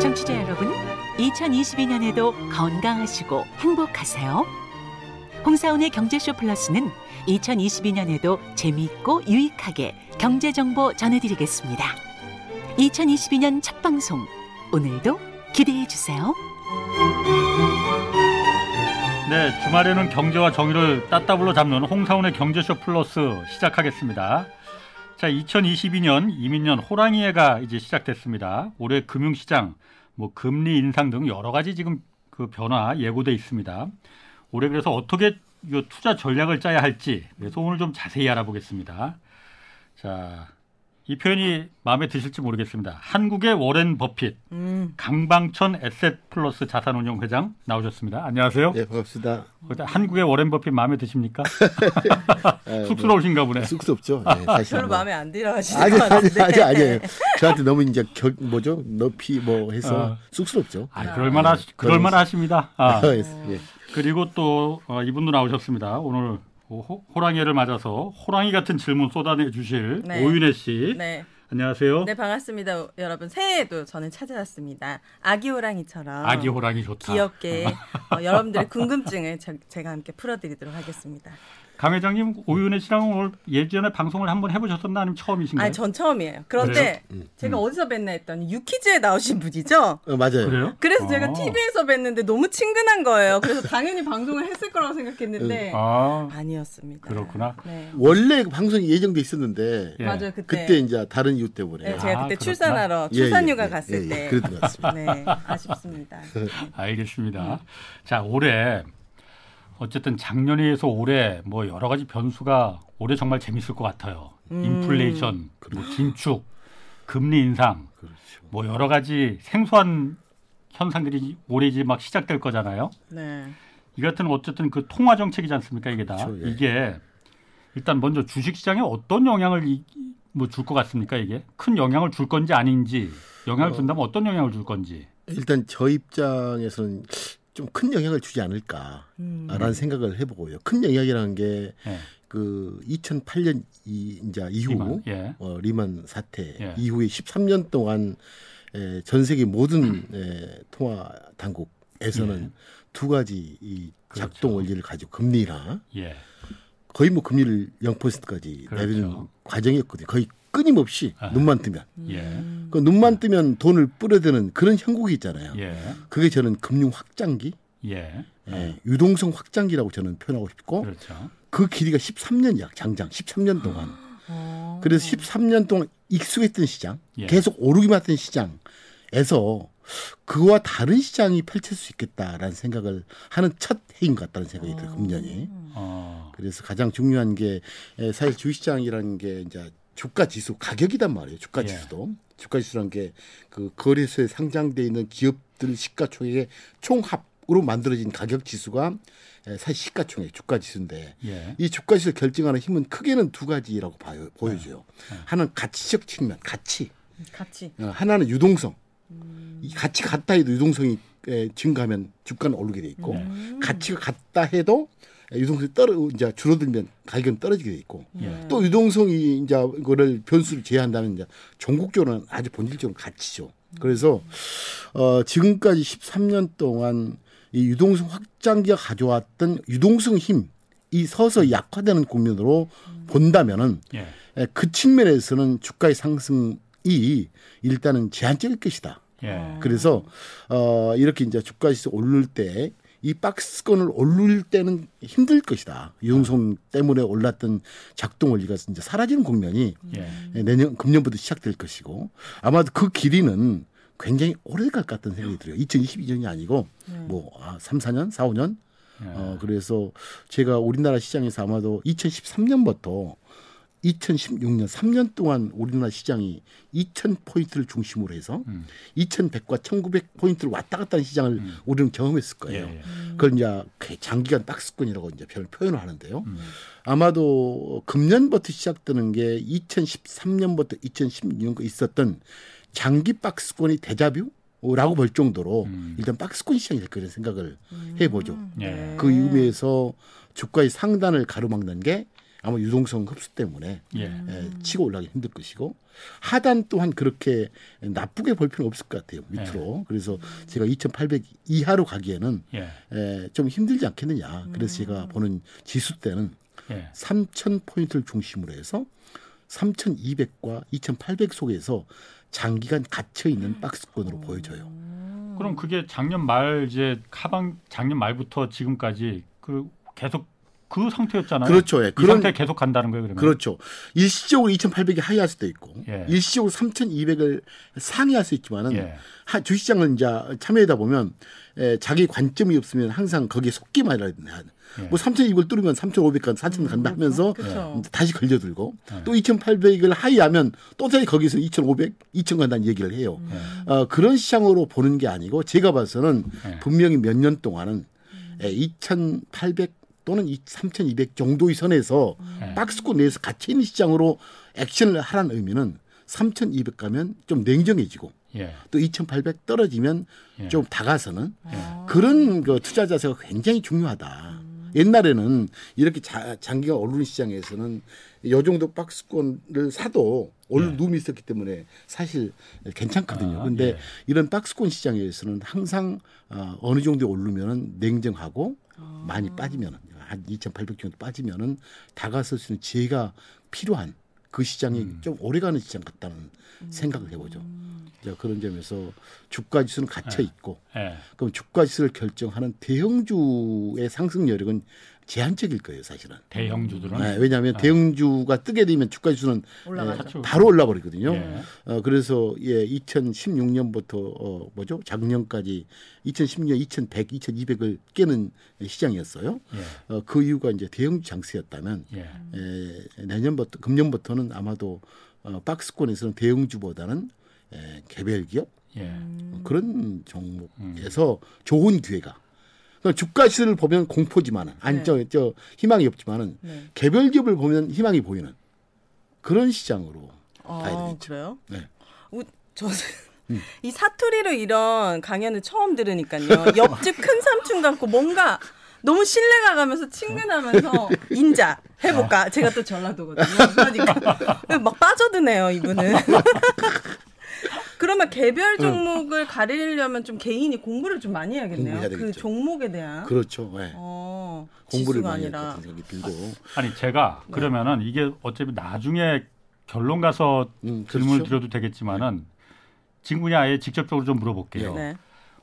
청취자 여러분, 2022년에도 건강하시고 행복하세요. 홍사운의 경제쇼 플러스는 2022년에도 재미있고 유익하게 경제 정보 전해드리겠습니다. 2022년 첫 방송 오늘도 기대해 주세요. 네, 주말에는 경제와 정의를 따따블로 잡는 홍사운의 경제쇼 플러스 시작하겠습니다. 자, 2022년 이민년 호랑이 해가 이제 시작됐습니다. 올해 금융시장, 뭐 금리 인상 등 여러 가지 지금 그 변화 예고돼 있습니다. 올해 그래서 어떻게 이 투자 전략을 짜야 할지 그래서 오늘 좀 자세히 알아보겠습니다. 자, 이 표현이 마음에 드실지 모르겠습니다. 한국의 워렌 버핏, 음. 강방천 에셋 플러스 자산운용 회장 나오셨습니다. 안녕하세요. 네, 반갑습니다. 한국의 워렌 버핏 마음에 드십니까? 네, 쑥스러우신가 보네. 뭐, 쑥스럽죠. 네, 사실 별로 뭐. 마음에 안 들어 하시는 아니, 것 아니, 같은데. 아니, 아니에요. 저한테 너무 이제 겨, 뭐죠? 높이 뭐 해서 어. 쑥스럽죠. 아, 그럴만 그럴만 하십니다. 아, 예. 그리고 또 어, 이분도 나오셨습니다. 오늘 호, 호랑이를 맞아서 호랑이 같은 질문 쏟아내 주실 네. 오윤혜 씨. 네. 안녕하세요. 네, 반갑습니다. 여러분, 새해에도 저는 찾아왔습니다. 아기 호랑이처럼. 아기 호랑이 좋다. 귀엽게 어, 여러분들의 궁금증을 제, 제가 함께 풀어드리도록 하겠습니다. 강 회장님 오윤혜 씨랑 오늘 예전에 방송을 한번 해보셨었나 아니면 처음이신가요? 아니, 전 처음이에요. 그런데 제가 어디서 뵀나 했더니 유퀴즈에 나오신 분이죠? 어, 맞아요. 그래요? 그래서 아. 제가 TV에서 뵀는데 너무 친근한 거예요. 그래서 당연히 방송을 했을 거라고 생각했는데 아, 아니었습니다. 그렇구나. 네. 원래 방송이 예정돼 있었는데 예. 맞아요. 그때. 그때 이제 다른 이유 때문에 네, 제가 아, 그때 그렇구나. 출산하러 예, 출산휴가 예, 예, 갔을 예, 때. 예, 그랬던 것 같습니다. 네, 아쉽습니다. 네. 알겠습니다. 자, 올해 어쨌든 작년에서 올해 뭐 여러 가지 변수가 올해 정말 재밌을 것 같아요. 음. 인플레이션, 뭐 긴축, 금리 인상, 그렇죠. 뭐 여러 가지 생소한 현상들이 올해 이제 막 시작될 거잖아요. 네. 이 같은 어쨌든 그 통화 정책이지 않습니까? 이게 다 그렇죠, 예. 이게 일단 먼저 주식 시장에 어떤 영향을 뭐 줄 것 같습니까? 이게 큰 영향을 줄 건지 아닌지 영향을 준다면 어 떤 영향을 줄 건지. 일단 저 입장에서는 좀 큰 영향을 주지 않을까라는 음. 생각을 해보고요. 큰 영향이라는 게 예. 그 2008년 이 이제 이후 리만, 예. 어, 리만 사태 예. 이후에 13년 동안 에, 전 세계 모든 에, 통화 당국에서는 두 가지 이 그렇죠. 작동 원리를 가지고 금리나 예. 거의 뭐 금리를 0%까지 그렇죠. 내리는 과정이었거든요. 거의 끊임없이 아하. 눈만 뜨면 예. 그 눈만 뜨면 돈을 뿌려드는 그런 형국이 있잖아요. 예. 그게 저는 금융 확장기, 예. 예, 유동성 확장기라고 저는 표현하고 싶고 그렇죠. 그 길이가 13년이야 장장 13년 동안. 어. 그래서 13년 동안 익숙했던 시장, 예. 계속 오르기만 했던 시장에서 그와 다른 시장이 펼칠 수 있겠다라는 생각을 하는 첫 해인 것 같다는 생각이 들어요, 금년이. 어. 그래서 가장 중요한 게 에, 사실 주식시장이라는 게 이제 주가 지수 가격이단 말이에요. 주가 예. 지수도. 주가 지수라는 게그 거래소에 상장돼 있는 기업들 시가총액의 총합으로 만들어진 가격 지수가 에, 사실 시가총액 주가 지수인데 예. 이 주가 지수를 결정하는 힘은 크게는 두 가지라고 봐요, 보여줘요. 네. 하나는 가치적 측면, 가치. 같이. 어, 하나는 유동성. 이 가치가 같다 해도 유동성이 에, 증가하면 주가는 오르게 돼 있고 음. 가치가 같다 해도 유동성이 떨어 이제 줄어들면 가격은 떨어지게 돼 있고 예. 또 유동성이 이제 그거를 변수를 제한다면 이제 전국적으로는 아주 본질적으로 가치죠. 그래서 어 지금까지 13년 동안 이 유동성 확장기가 가져왔던 유동성 힘 이 서서히 약화되는 국면으로 본다면은 예. 에, 그 측면에서는 주가의 상승이 일단은 제한적일 것이다. 예. 그래서 어 이렇게 이제 주가 지수 오를 때 이 박스권을 오를 때는 힘들 것이다. 유동성 때문에 올랐던 작동 원리가 이제 사라지는 국면이 예. 내년 금년부터 시작될 것이고 아마도 그 길이는 굉장히 오래 갈 것 같다는 생각이 들어요. 2022년이 아니고 뭐 아, 3, 4년, 4, 5년. 예. 어 그래서 제가 우리나라 시장에서 아마도 2013년부터 2016년 3년 동안 우리나라 시장이 2,000 포인트를 중심으로 해서 음. 2,100과 1,900 포인트를 왔다 갔다 하는 시장을 우리는 경험했을 거예요. 예, 예. 그걸 이제 그 장기간 박스권이라고 이제 별 표현을 하는데요. 음. 아마도 금년부터 시작되는 게 2013년부터 2016년까지 있었던 장기 박스권이 대자뷰 라고 볼 정도로 음. 일단 박스권 시장이 될 거라는 생각을 해보죠. 예. 그 의미에서 주가의 상단을 가로막는 게 아마 유동성 흡수 때문에 예. 예, 치고 올라가기 힘들 것이고 하단 또한 그렇게 나쁘게 볼 필요는 없을 것 같아요 밑으로 그래서 제가 2,800 이하로 가기에는 예. 에, 좀 힘들지 않겠느냐 그래서 제가 보는 지수 때는 예. 3,000 포인트를 중심으로 해서 3,200과 2,800 속에서 장기간 갇혀 있는 박스권으로 보여져요. 그럼 그게 작년 말 이제 하반 작년 말부터 지금까지 그 계속 그 상태였잖아요. 그렇죠. 예. 이 그런 상태 계속 간다는 거예요, 그러면. 그렇죠. 일시적으로 2,800이 하회할 수도 있고 예. 일시적으로 3,200을 상회할 수 있지만은 예. 하- 주식시장을 이제 참여하다 보면 에, 자기 관점이 없으면 항상 거기에 속기만 해야 돼. 예. 뭐 3,200을 뚫으면 3,500 간, 4,000 간다 하면서 그렇죠. 다시 걸려들고 예. 또 2,800을 하회하면 또 다시 거기서 2,500, 2,000 간다는 얘기를 해요. 예. 어, 그런 시장으로 보는 게 아니고 제가 봐서는 예. 분명히 몇 년 동안은 2,800 또는 3,200 정도의 선에서 예. 박스권 내에서 갇혀 있는 시장으로 액션을 하라는 의미는 3,200 가면 좀 냉정해지고 예. 또2,800 떨어지면 예. 좀 다가서는 아. 그런 그 투자 자세가 굉장히 중요하다. 옛날에는 이렇게 자, 장기가 오르는 시장에서는 요 정도 박스권을 사도 오를 예. 룸이 있었기 때문에 사실 괜찮거든요. 아, 근데 예. 이런 박스권 시장에서는 항상 어, 어느 정도 오르면은 냉정하고 많이 빠지면은 한 2,800 정도 빠지면은 다가설 수 있는 지혜가 필요한 그 시장이 음. 좀 오래가는 시장 같다는 생각을 해보죠. 자, 그런 점에서 주가 지수는 갇혀 있고 예. 그럼 주가 지수를 결정하는 대형주의 상승 여력은 제한적일 거예요, 사실은. 대형주들은 네, 왜냐하면 아. 대형주가 뜨게 되면 주가 지수는 올라가죠. 예, 바로 올라 버리거든요. 예. 어, 그래서 예, 2016년부터 어, 뭐죠? 작년까지 2010년 2,100, 2,200을 깨는 시장이었어요. 예. 어, 그 이유가 이제 대형주 장세였다면 예. 에, 내년부터 금년부터는 아마도 어, 박스권에서는 대형주보다는 에, 개별 기업 예. 음. 그런 종목에서 좋은 기회가. 그러니까 주가 시세를 보면 공포지만은 아니 네. 저, 저 희망이 없지만은 네. 개별 기업을 보면 희망이 보이는 그런 시장으로 아, 되겠죠. 그래요? 네. 우, 저, 음. 이 사투리로 이런 강연을 처음 들으니까요. 옆집 큰 삼촌 같고 뭔가 너무 신뢰가 가면서 친근하면서 인자 해볼까? 제가 또 전라도거든요. 그러니까 막 빠져드네요, 이분은. 그러면 개별 종목을 가리려면 좀 개인이 공부를 좀 많이 해야겠네요. 그 되겠죠. 종목에 대한. 그렇죠. 네. 어, 공부를 많이 할 아니라. 들고. 아니 제가 네. 그러면은 이게 어차피 나중에 결론 가서 음, 질문을 그렇죠. 드려도 되겠지만은 지금 그냥 아예 직접적으로 좀 물어볼게요. 네.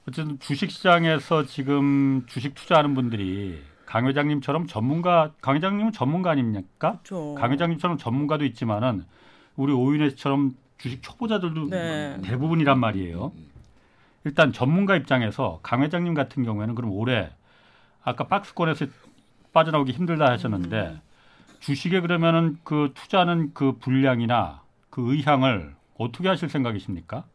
어쨌든 주식 시장에서 지금 주식 투자하는 분들이 강 회장님처럼 전문가 강 회장님은 전문가 아닙니까? 그렇죠. 강 회장님처럼 전문가도 있지만은 우리 오윤혜 씨처럼 주식 초보자들도 네. 대부분이란 말이에요. 일단 전문가 입장에서 강 회장님 같은 경우에는 그럼 올해 아까 박스권에서 빠져나오기 힘들다 하셨는데 음. 주식에 그러면은 그 투자하는 그 분량이나 그 의향을 어떻게 하실 생각이십니까?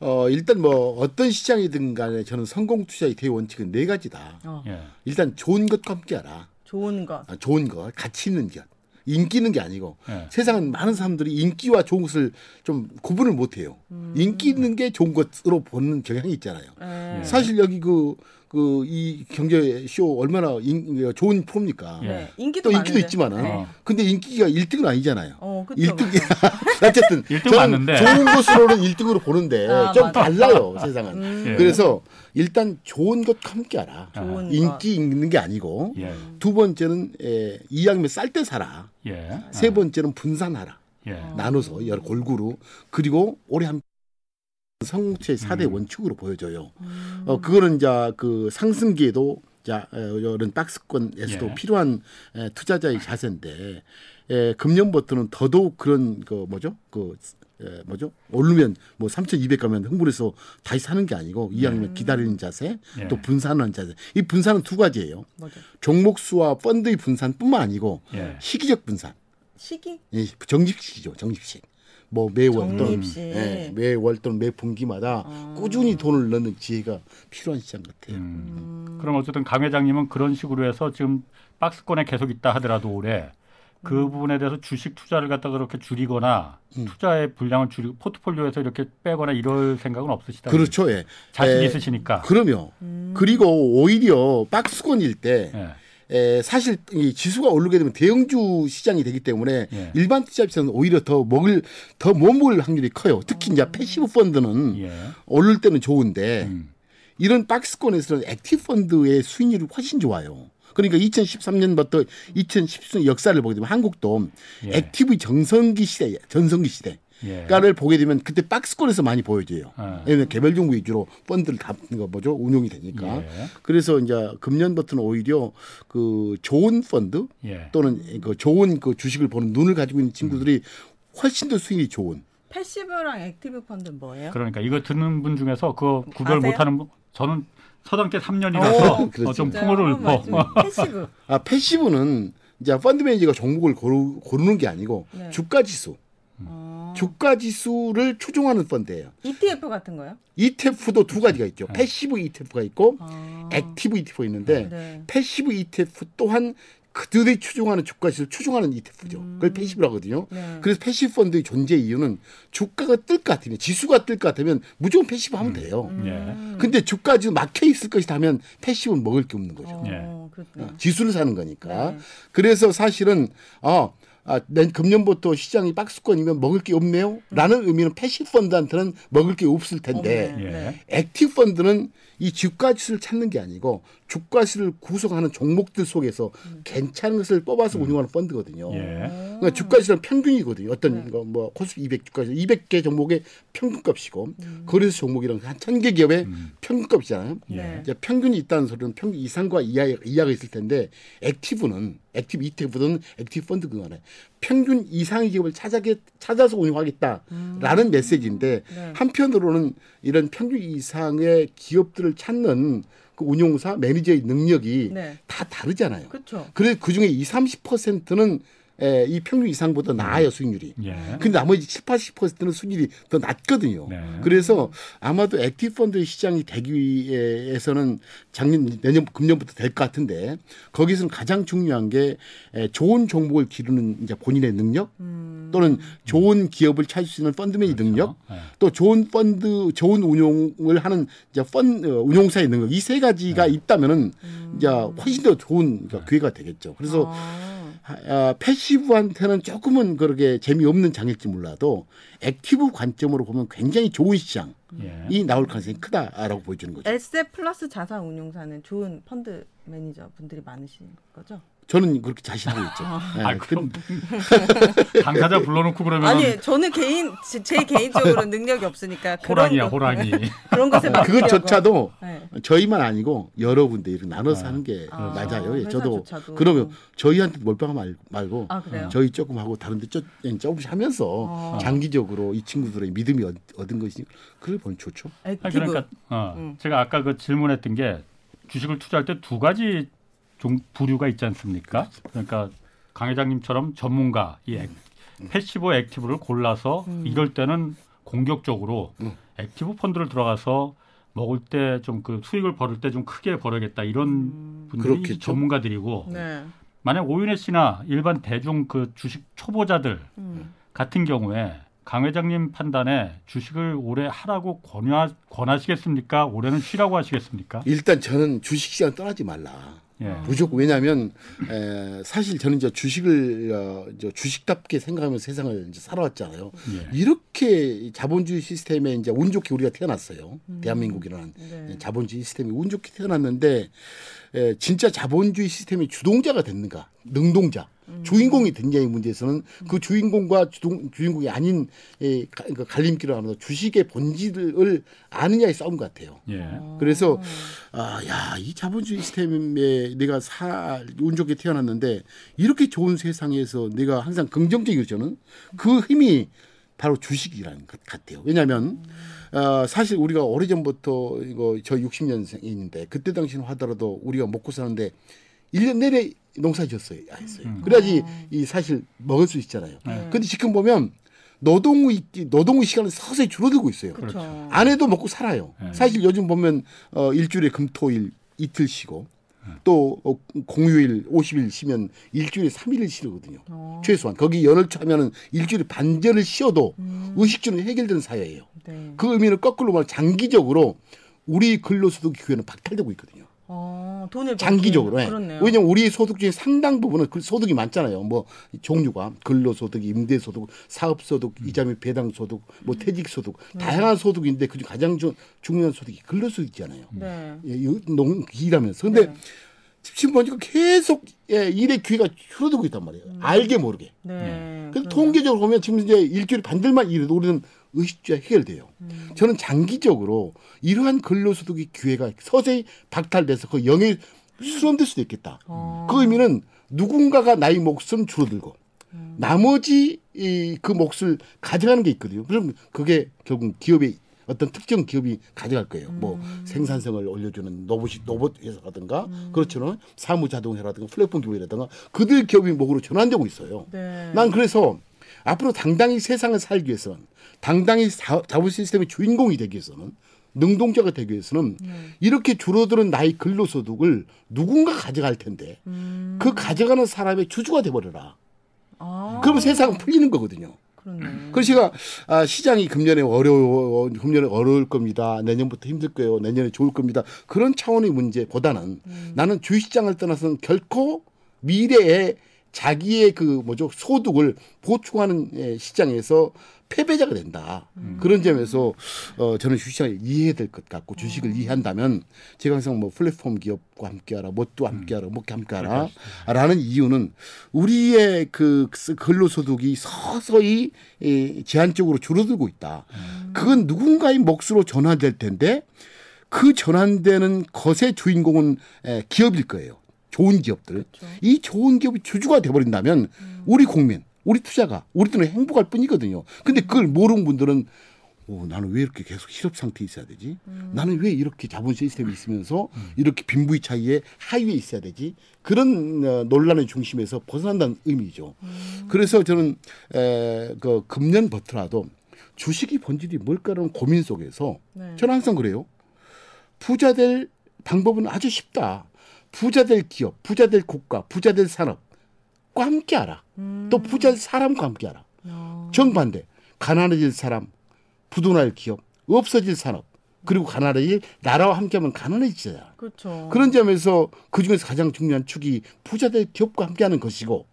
어, 일단 뭐 어떤 시장이든 간에 저는 성공 투자의 대원칙은 네 가지다. 어, 예. 일단 좋은 것과 함께 하라. 좋은 것. 아, 좋은 것, 가치 있는 것. 인기 있는 게 아니고 예. 세상은 많은 사람들이 인기와 좋은 것을 좀 구분을 못 해요. 음. 인기 있는 게 좋은 것으로 보는 경향이 있잖아요. 네. 사실 여기 그, 그, 이 경제 쇼 얼마나 인, 좋은 프로입니까? 예. 네. 인기도 또 인기도 많은데. 있지만은. 네. 어. 근데 인기가 1등은 아니잖아요. 어, 그쵸. 1등, 그쵸. 어쨌든. 일등 저는 맞는데. 좋은 것으로는 1등으로 보는데 아, 좀 맞아. 달라요, 세상은. 음. 예. 그래서 일단 좋은 것과 함께 하라. 좋은 것. 인기 있는 게 아니고. 예. 두 번째는 에, 이왕이면 쌀 때 사라. 예. 세 번째는 분산하라. 예. 나눠서 여러 골고루. 그리고 올해 한 성공체의 사대 음. 원칙으로 보여져요. 음. 어, 그거는 이제 그 상승기에도 자, 어, 이런 박스권에서도 예. 필요한 에, 투자자의 자세인데 에, 금년부터는 더더욱 그런 그 뭐죠? 그 에, 뭐죠? 오르면 뭐3,200 가면 흥분해서 다시 사는 게 아니고 이왕이면 기다리는 자세, 예. 또 분산하는 자세. 이 분산은 두 가지예요. 뭐죠? 종목 수와 펀드의 분산뿐만 아니고 예. 시기적 분산. 시기? 예, 정립식이죠, 정립식. 뭐 매월 또는. 예, 매월 또는 매 분기마다 아. 꾸준히 돈을 넣는 지혜가 필요한 시장 같아요. 음. 그럼 어쨌든 강 회장님은 그런 식으로 해서 지금 박스권에 계속 있다 하더라도 올해 그 음. 부분에 대해서 주식 투자를 갖다가 그렇게 줄이거나 음. 투자의 분량을 줄이고 포트폴리오에서 이렇게 빼거나 이럴 생각은 없으시다. 그렇죠, 예. 자신 에, 있으시니까. 그럼요. 음. 그리고 오히려 박스권일 때 예. 에, 사실 이 지수가 오르게 되면 대형주 시장이 되기 때문에 예. 일반 투자자는 오히려 더 먹을 더 못 먹을 확률이 커요. 특히 이제 passive 펀드는 예. 오를 때는 좋은데 음. 이런 박스권에서는 active 펀드의 수익률이 훨씬 좋아요. 그러니까 2013년부터 2010년 역사를 보게 되면 한국도 예. active 정성기 시대, 전성기 시대. 예. 가를 보게 되면 그때 박스권에서 많이 보여줘요. 아. 왜냐면 개별 종목 위주로 펀드를 다 이거 뭐죠 운용이 되니까. 예. 그래서 이제 금년부터는 오히려 그 좋은 펀드 예. 또는 그 좋은 그 주식을 보는 눈을 가지고 있는 친구들이 훨씬 더 수익이 좋은. passive랑 active 펀드는 뭐예요? 그러니까 이거 듣는 분 중에서 그 구별 아세요? 못하는 분 저는 서당개 오, 3년이라서 그렇죠. 좀? 풍월을 읊어. 맞아요. passive. 아 passive는 이제 펀드 매니저가 종목을 고르, 고르는 게 아니고 네. 주가 지수, 어. 주가 지수를 추종하는 펀드예요. ETF 같은 거요? ETF도 두 가지가 있죠. 네. passive ETF가 있고 아. active ETF가 있는데 네. passive ETF 또한 그들이 추종하는 주가 지수를 추종하는 ETF죠. 그걸 passive라고 하거든요. 네. 그래서 passive 펀드의 존재 이유는 주가가 뜰 것 같으면 지수가 뜰 것 같으면 무조건 passive 하면 돼요. 예. 근데 주가 지수 막혀 있을 것이다 하면 passive는 먹을 게 없는 거죠. 어, 예. 그렇구나. 지수를 사는 거니까. 네. 그래서 사실은 어, 아, 내 금년부터 시장이 박스권이면 먹을 게 없네요. 라는 의미는 passive 펀드한테는 먹을 게 없을 텐데. 예. 네. active 펀드는 이 주가 지수를 찾는 게 아니고 주가 지수를 구성하는 종목들 속에서 괜찮은 것을 뽑아서 운영하는 펀드거든요. 예. 그러니까 주가 지수는 평균이거든요. 어떤 거뭐 코스피 200 주가 지수 200개 종목의 평균값이고 거래소 종목이랑 한 1000개 기업의 평균값이잖아요. 예. 이제 평균이 있다는 소리는 평균 이상과 이하, 이하가 있을 텐데 액티브는 액티브 ETF든 액티브 펀드 그거네. 평균 이상의 기업을 찾아게, 찾아서 운영하겠다라는 메시지인데 네. 한편으로는 이런 평균 이상의 기업들을 찾는 그 운용사 매니저의 능력이 네. 다 다르잖아요. 그렇죠. 그래 그 중에 2, 30%는 에, 이 평균 이상보다 나아요 수익률이. 예. 근데 나머지 7, 80%는 수익률이 더 낮거든요. 네. 그래서 아마도 active 펀드 시장이 되기 위해서는 작년 내년 금년부터 될 것 같은데 거기서는 가장 중요한 게 에, 좋은 종목을 고르는 이제 본인의 능력 또는 좋은 기업을 찾을 수 있는 펀드맨의 능력 예. 또 좋은 펀드 좋은 운용을 하는 이제 펀 어, 운용사의 능력 이 세 가지가 있다면은 이제 훨씬 더 좋은 그러니까 기회가 되겠죠. 그래서 아. 아, passive한테는 조금은 그렇게 재미없는 장일지 몰라도 active 관점으로 보면 굉장히 좋은 시장이 예. 나올 가능성이 크다라고 보여주는 거죠. 에셋 플러스 자산 운용사는 좋은 펀드 매니저 분들이 많으신 거죠? 저는 그렇게 자신하고 있죠. 예, 아, 그- 그럼 당사자 불러놓고 그러면 아니 저는 개인 제, 제 개인적으로 능력이 없으니까 호랑이야 그런 것- 호랑이. 그런 것에 맡기려고. 그것조차도 네. 저희만 아니고 여러분들 이렇게 나눠서 아. 하는 게 아, 맞아요. 예. 저도 그러면 저희한테 말- 말고 아? 저희 조금 하고 다른데 조- 조금씩 하면서 어. 장기적으로 이 친구들의 믿음이 얻- 얻은 것이 그걸 보면 좋죠. 아니, 그러니까 어, 음. 제가 아까 그 질문했던 게 주식을 투자할 때 두 가지 종 부류가 있지 않습니까? 그러니까 강 회장님처럼 전문가 이 액, passive active를 골라서 음. 이럴 때는 공격적으로 음. active 펀드를 들어가서 먹을 때 좀 그 수익을 벌을 때 좀 크게 벌어야겠다 이런 음. 분들이 그렇겠죠. 전문가들이고 네. 만약 오윤혜 씨나 일반 대중 그 주식 초보자들 음. 같은 경우에 강 회장님 판단에 주식을 올해 하라고 권하, 권하시겠습니까? 올해는 쉬라고 하시겠습니까? 일단 저는 주식 시장 떠나지 말라. 예. 무조건 왜냐하면 에, 사실 저는 이제 주식을 어, 이제 주식답게 생각하면서 세상을 이제 살아왔잖아요. 예. 이렇게 자본주의 시스템에 이제 운 좋게 우리가 태어났어요. 대한민국이라는 네. 자본주의 시스템이 운 좋게 태어났는데 에, 진짜 자본주의 시스템의 주동자가 됐는가? 능동자. 주인공이 됐냐의 문제에서는 그 주인공과 주동, 주인공이 아닌 에, 가- 그 갈림길을 하면서 주식의 본질을 아느냐의 싸움 같아요. 예. 그래서 아, 야, 이 자본주의 시스템에 내가 사, 운 좋게 태어났는데 이렇게 좋은 세상에서 내가 항상 긍정적이고 저는 그 힘이 바로 주식이라는 것 같아요. 왜냐하면 어, 사실 우리가 오래전부터 이거 저 60년생인데 그때 당시는 하더라도 우리가 먹고 사는데 1년 내내 농사 지었어요. 했어요. 그래야지 이 사실 먹을 수 있잖아요. 네. 근데 지금 보면 노동의 노동의 시간은 서서히 줄어들고 있어요. 그렇죠. 안 해도 먹고 살아요. 네. 사실 요즘 보면 어 일주일에 금토일 이틀 쉬고 또 어, 공휴일 50일 쉬면 일주일에 3일을 쉬거든요. 어. 최소한 거기 연을 하면은 일주일에 반절을 쉬어도 의식주는 해결되는 사회예요. 네. 그 의미는 거꾸로 말하면 장기적으로 우리 근로소득 기회는 박탈되고 있거든요. 어, 돈을 장기적으로. 예. 그렇네요. 왜냐면 우리 소득 중에 상당 부분은 그 소득이 많잖아요. 뭐 종류가 근로소득, 임대소득, 사업소득, 이자 및 배당소득, 뭐 퇴직소득, 다양한 소득인데 그중 가장 중- 중요한 소득이 근로소득이잖아요. 네. 예, 이농 일하면서. 근데 네. 지금 보니까 계속 예, 일의 기회가 줄어들고 있단 말이에요. 알게 모르게. 네. 그래서 그러네요. 통계적으로 보면 지금 이제 일주일에 반들만 일해도 우리는 의식주가 해결돼요. 음. 저는 장기적으로 이러한 근로소득의 기회가 서서히 박탈돼서 그 영에 수렴될 수도 있겠다. 어. 그 의미는 누군가가 나의 몫은 줄어들고 음. 나머지 이, 그 몫을 가져가는 게 있거든요. 그럼 그게 결국 기업의 어떤 특정 기업이 가져갈 거예요. 뭐 음. 생산성을 올려주는 로봇이 로봇 회사라든가 그렇죠. 사무 자동회라든가 플랫폼 기업이라든가 그들 기업이 목으로 전환되고 있어요. 네. 난 그래서 앞으로 당당히 세상을 살기 위해서는 당당히 자- 자본 시스템의 주인공이 되기 위해서는 능동자가 되기 위해서는 네. 이렇게 줄어드는 나의 근로소득을 누군가 가져갈 텐데 음. 그 가져가는 사람의 주주가 돼버려라. 아. 그러면 세상은 풀리는 거거든요. 아, 시장이 금년에 어려워 금년에 어려울 겁니다. 내년부터 힘들 거예요. 내년에 좋을 겁니다. 그런 차원의 문제보다는 음. 나는 주식시장을 떠나서는 결코 미래에 자기의 그 뭐죠 소득을 보충하는 예, 시장에서 패배자가 된다. 음. 그런 점에서 어, 저는 주식시장을 이해해야 될 것 같고 주식을 음. 이해한다면 제가 항상 뭐 플랫폼 기업과 함께하라, 뭣도 함께하라, 뭐게 함께하라라는 이유는 우리의 그 근로소득이 서서히 예, 제한적으로 줄어들고 있다. 그건 누군가의 몫으로 전환될 텐데 그 전환되는 것의 주인공은 에, 기업일 거예요. 좋은 기업들. 이 좋은 기업이 주주가 돼버린다면 우리 국민, 우리 투자가, 우리들은 행복할 뿐이거든요. 근데 그걸 모르는 분들은 오, 나는 왜 이렇게 계속 실업 상태에 있어야 되지? 나는 왜 이렇게 자본 시스템이 있으면서 이렇게 빈부의 차이에 하위에 있어야 되지? 그런 어, 논란의 중심에서 벗어난다는 의미죠. 그래서 저는 에, 그 금년 버트라도 주식이 본질이 뭘까라는 고민 속에서 네. 저는 항상 그래요. 부자 될 방법은 아주 쉽다. 부자 될 기업, 부자 될 국가, 부자 될 산업 과 함께 하라. 또 부자 될 사람과 함께 하라. 어. 정반대. 가난해질 사람, 부도날 기업, 없어질 산업, 그리고 가난해질 나라와 함께하면 가난해지잖아. 그렇죠. 그런 점에서 그 중에서 가장 중요한 축이 부자될 기업과 함께하는 것이고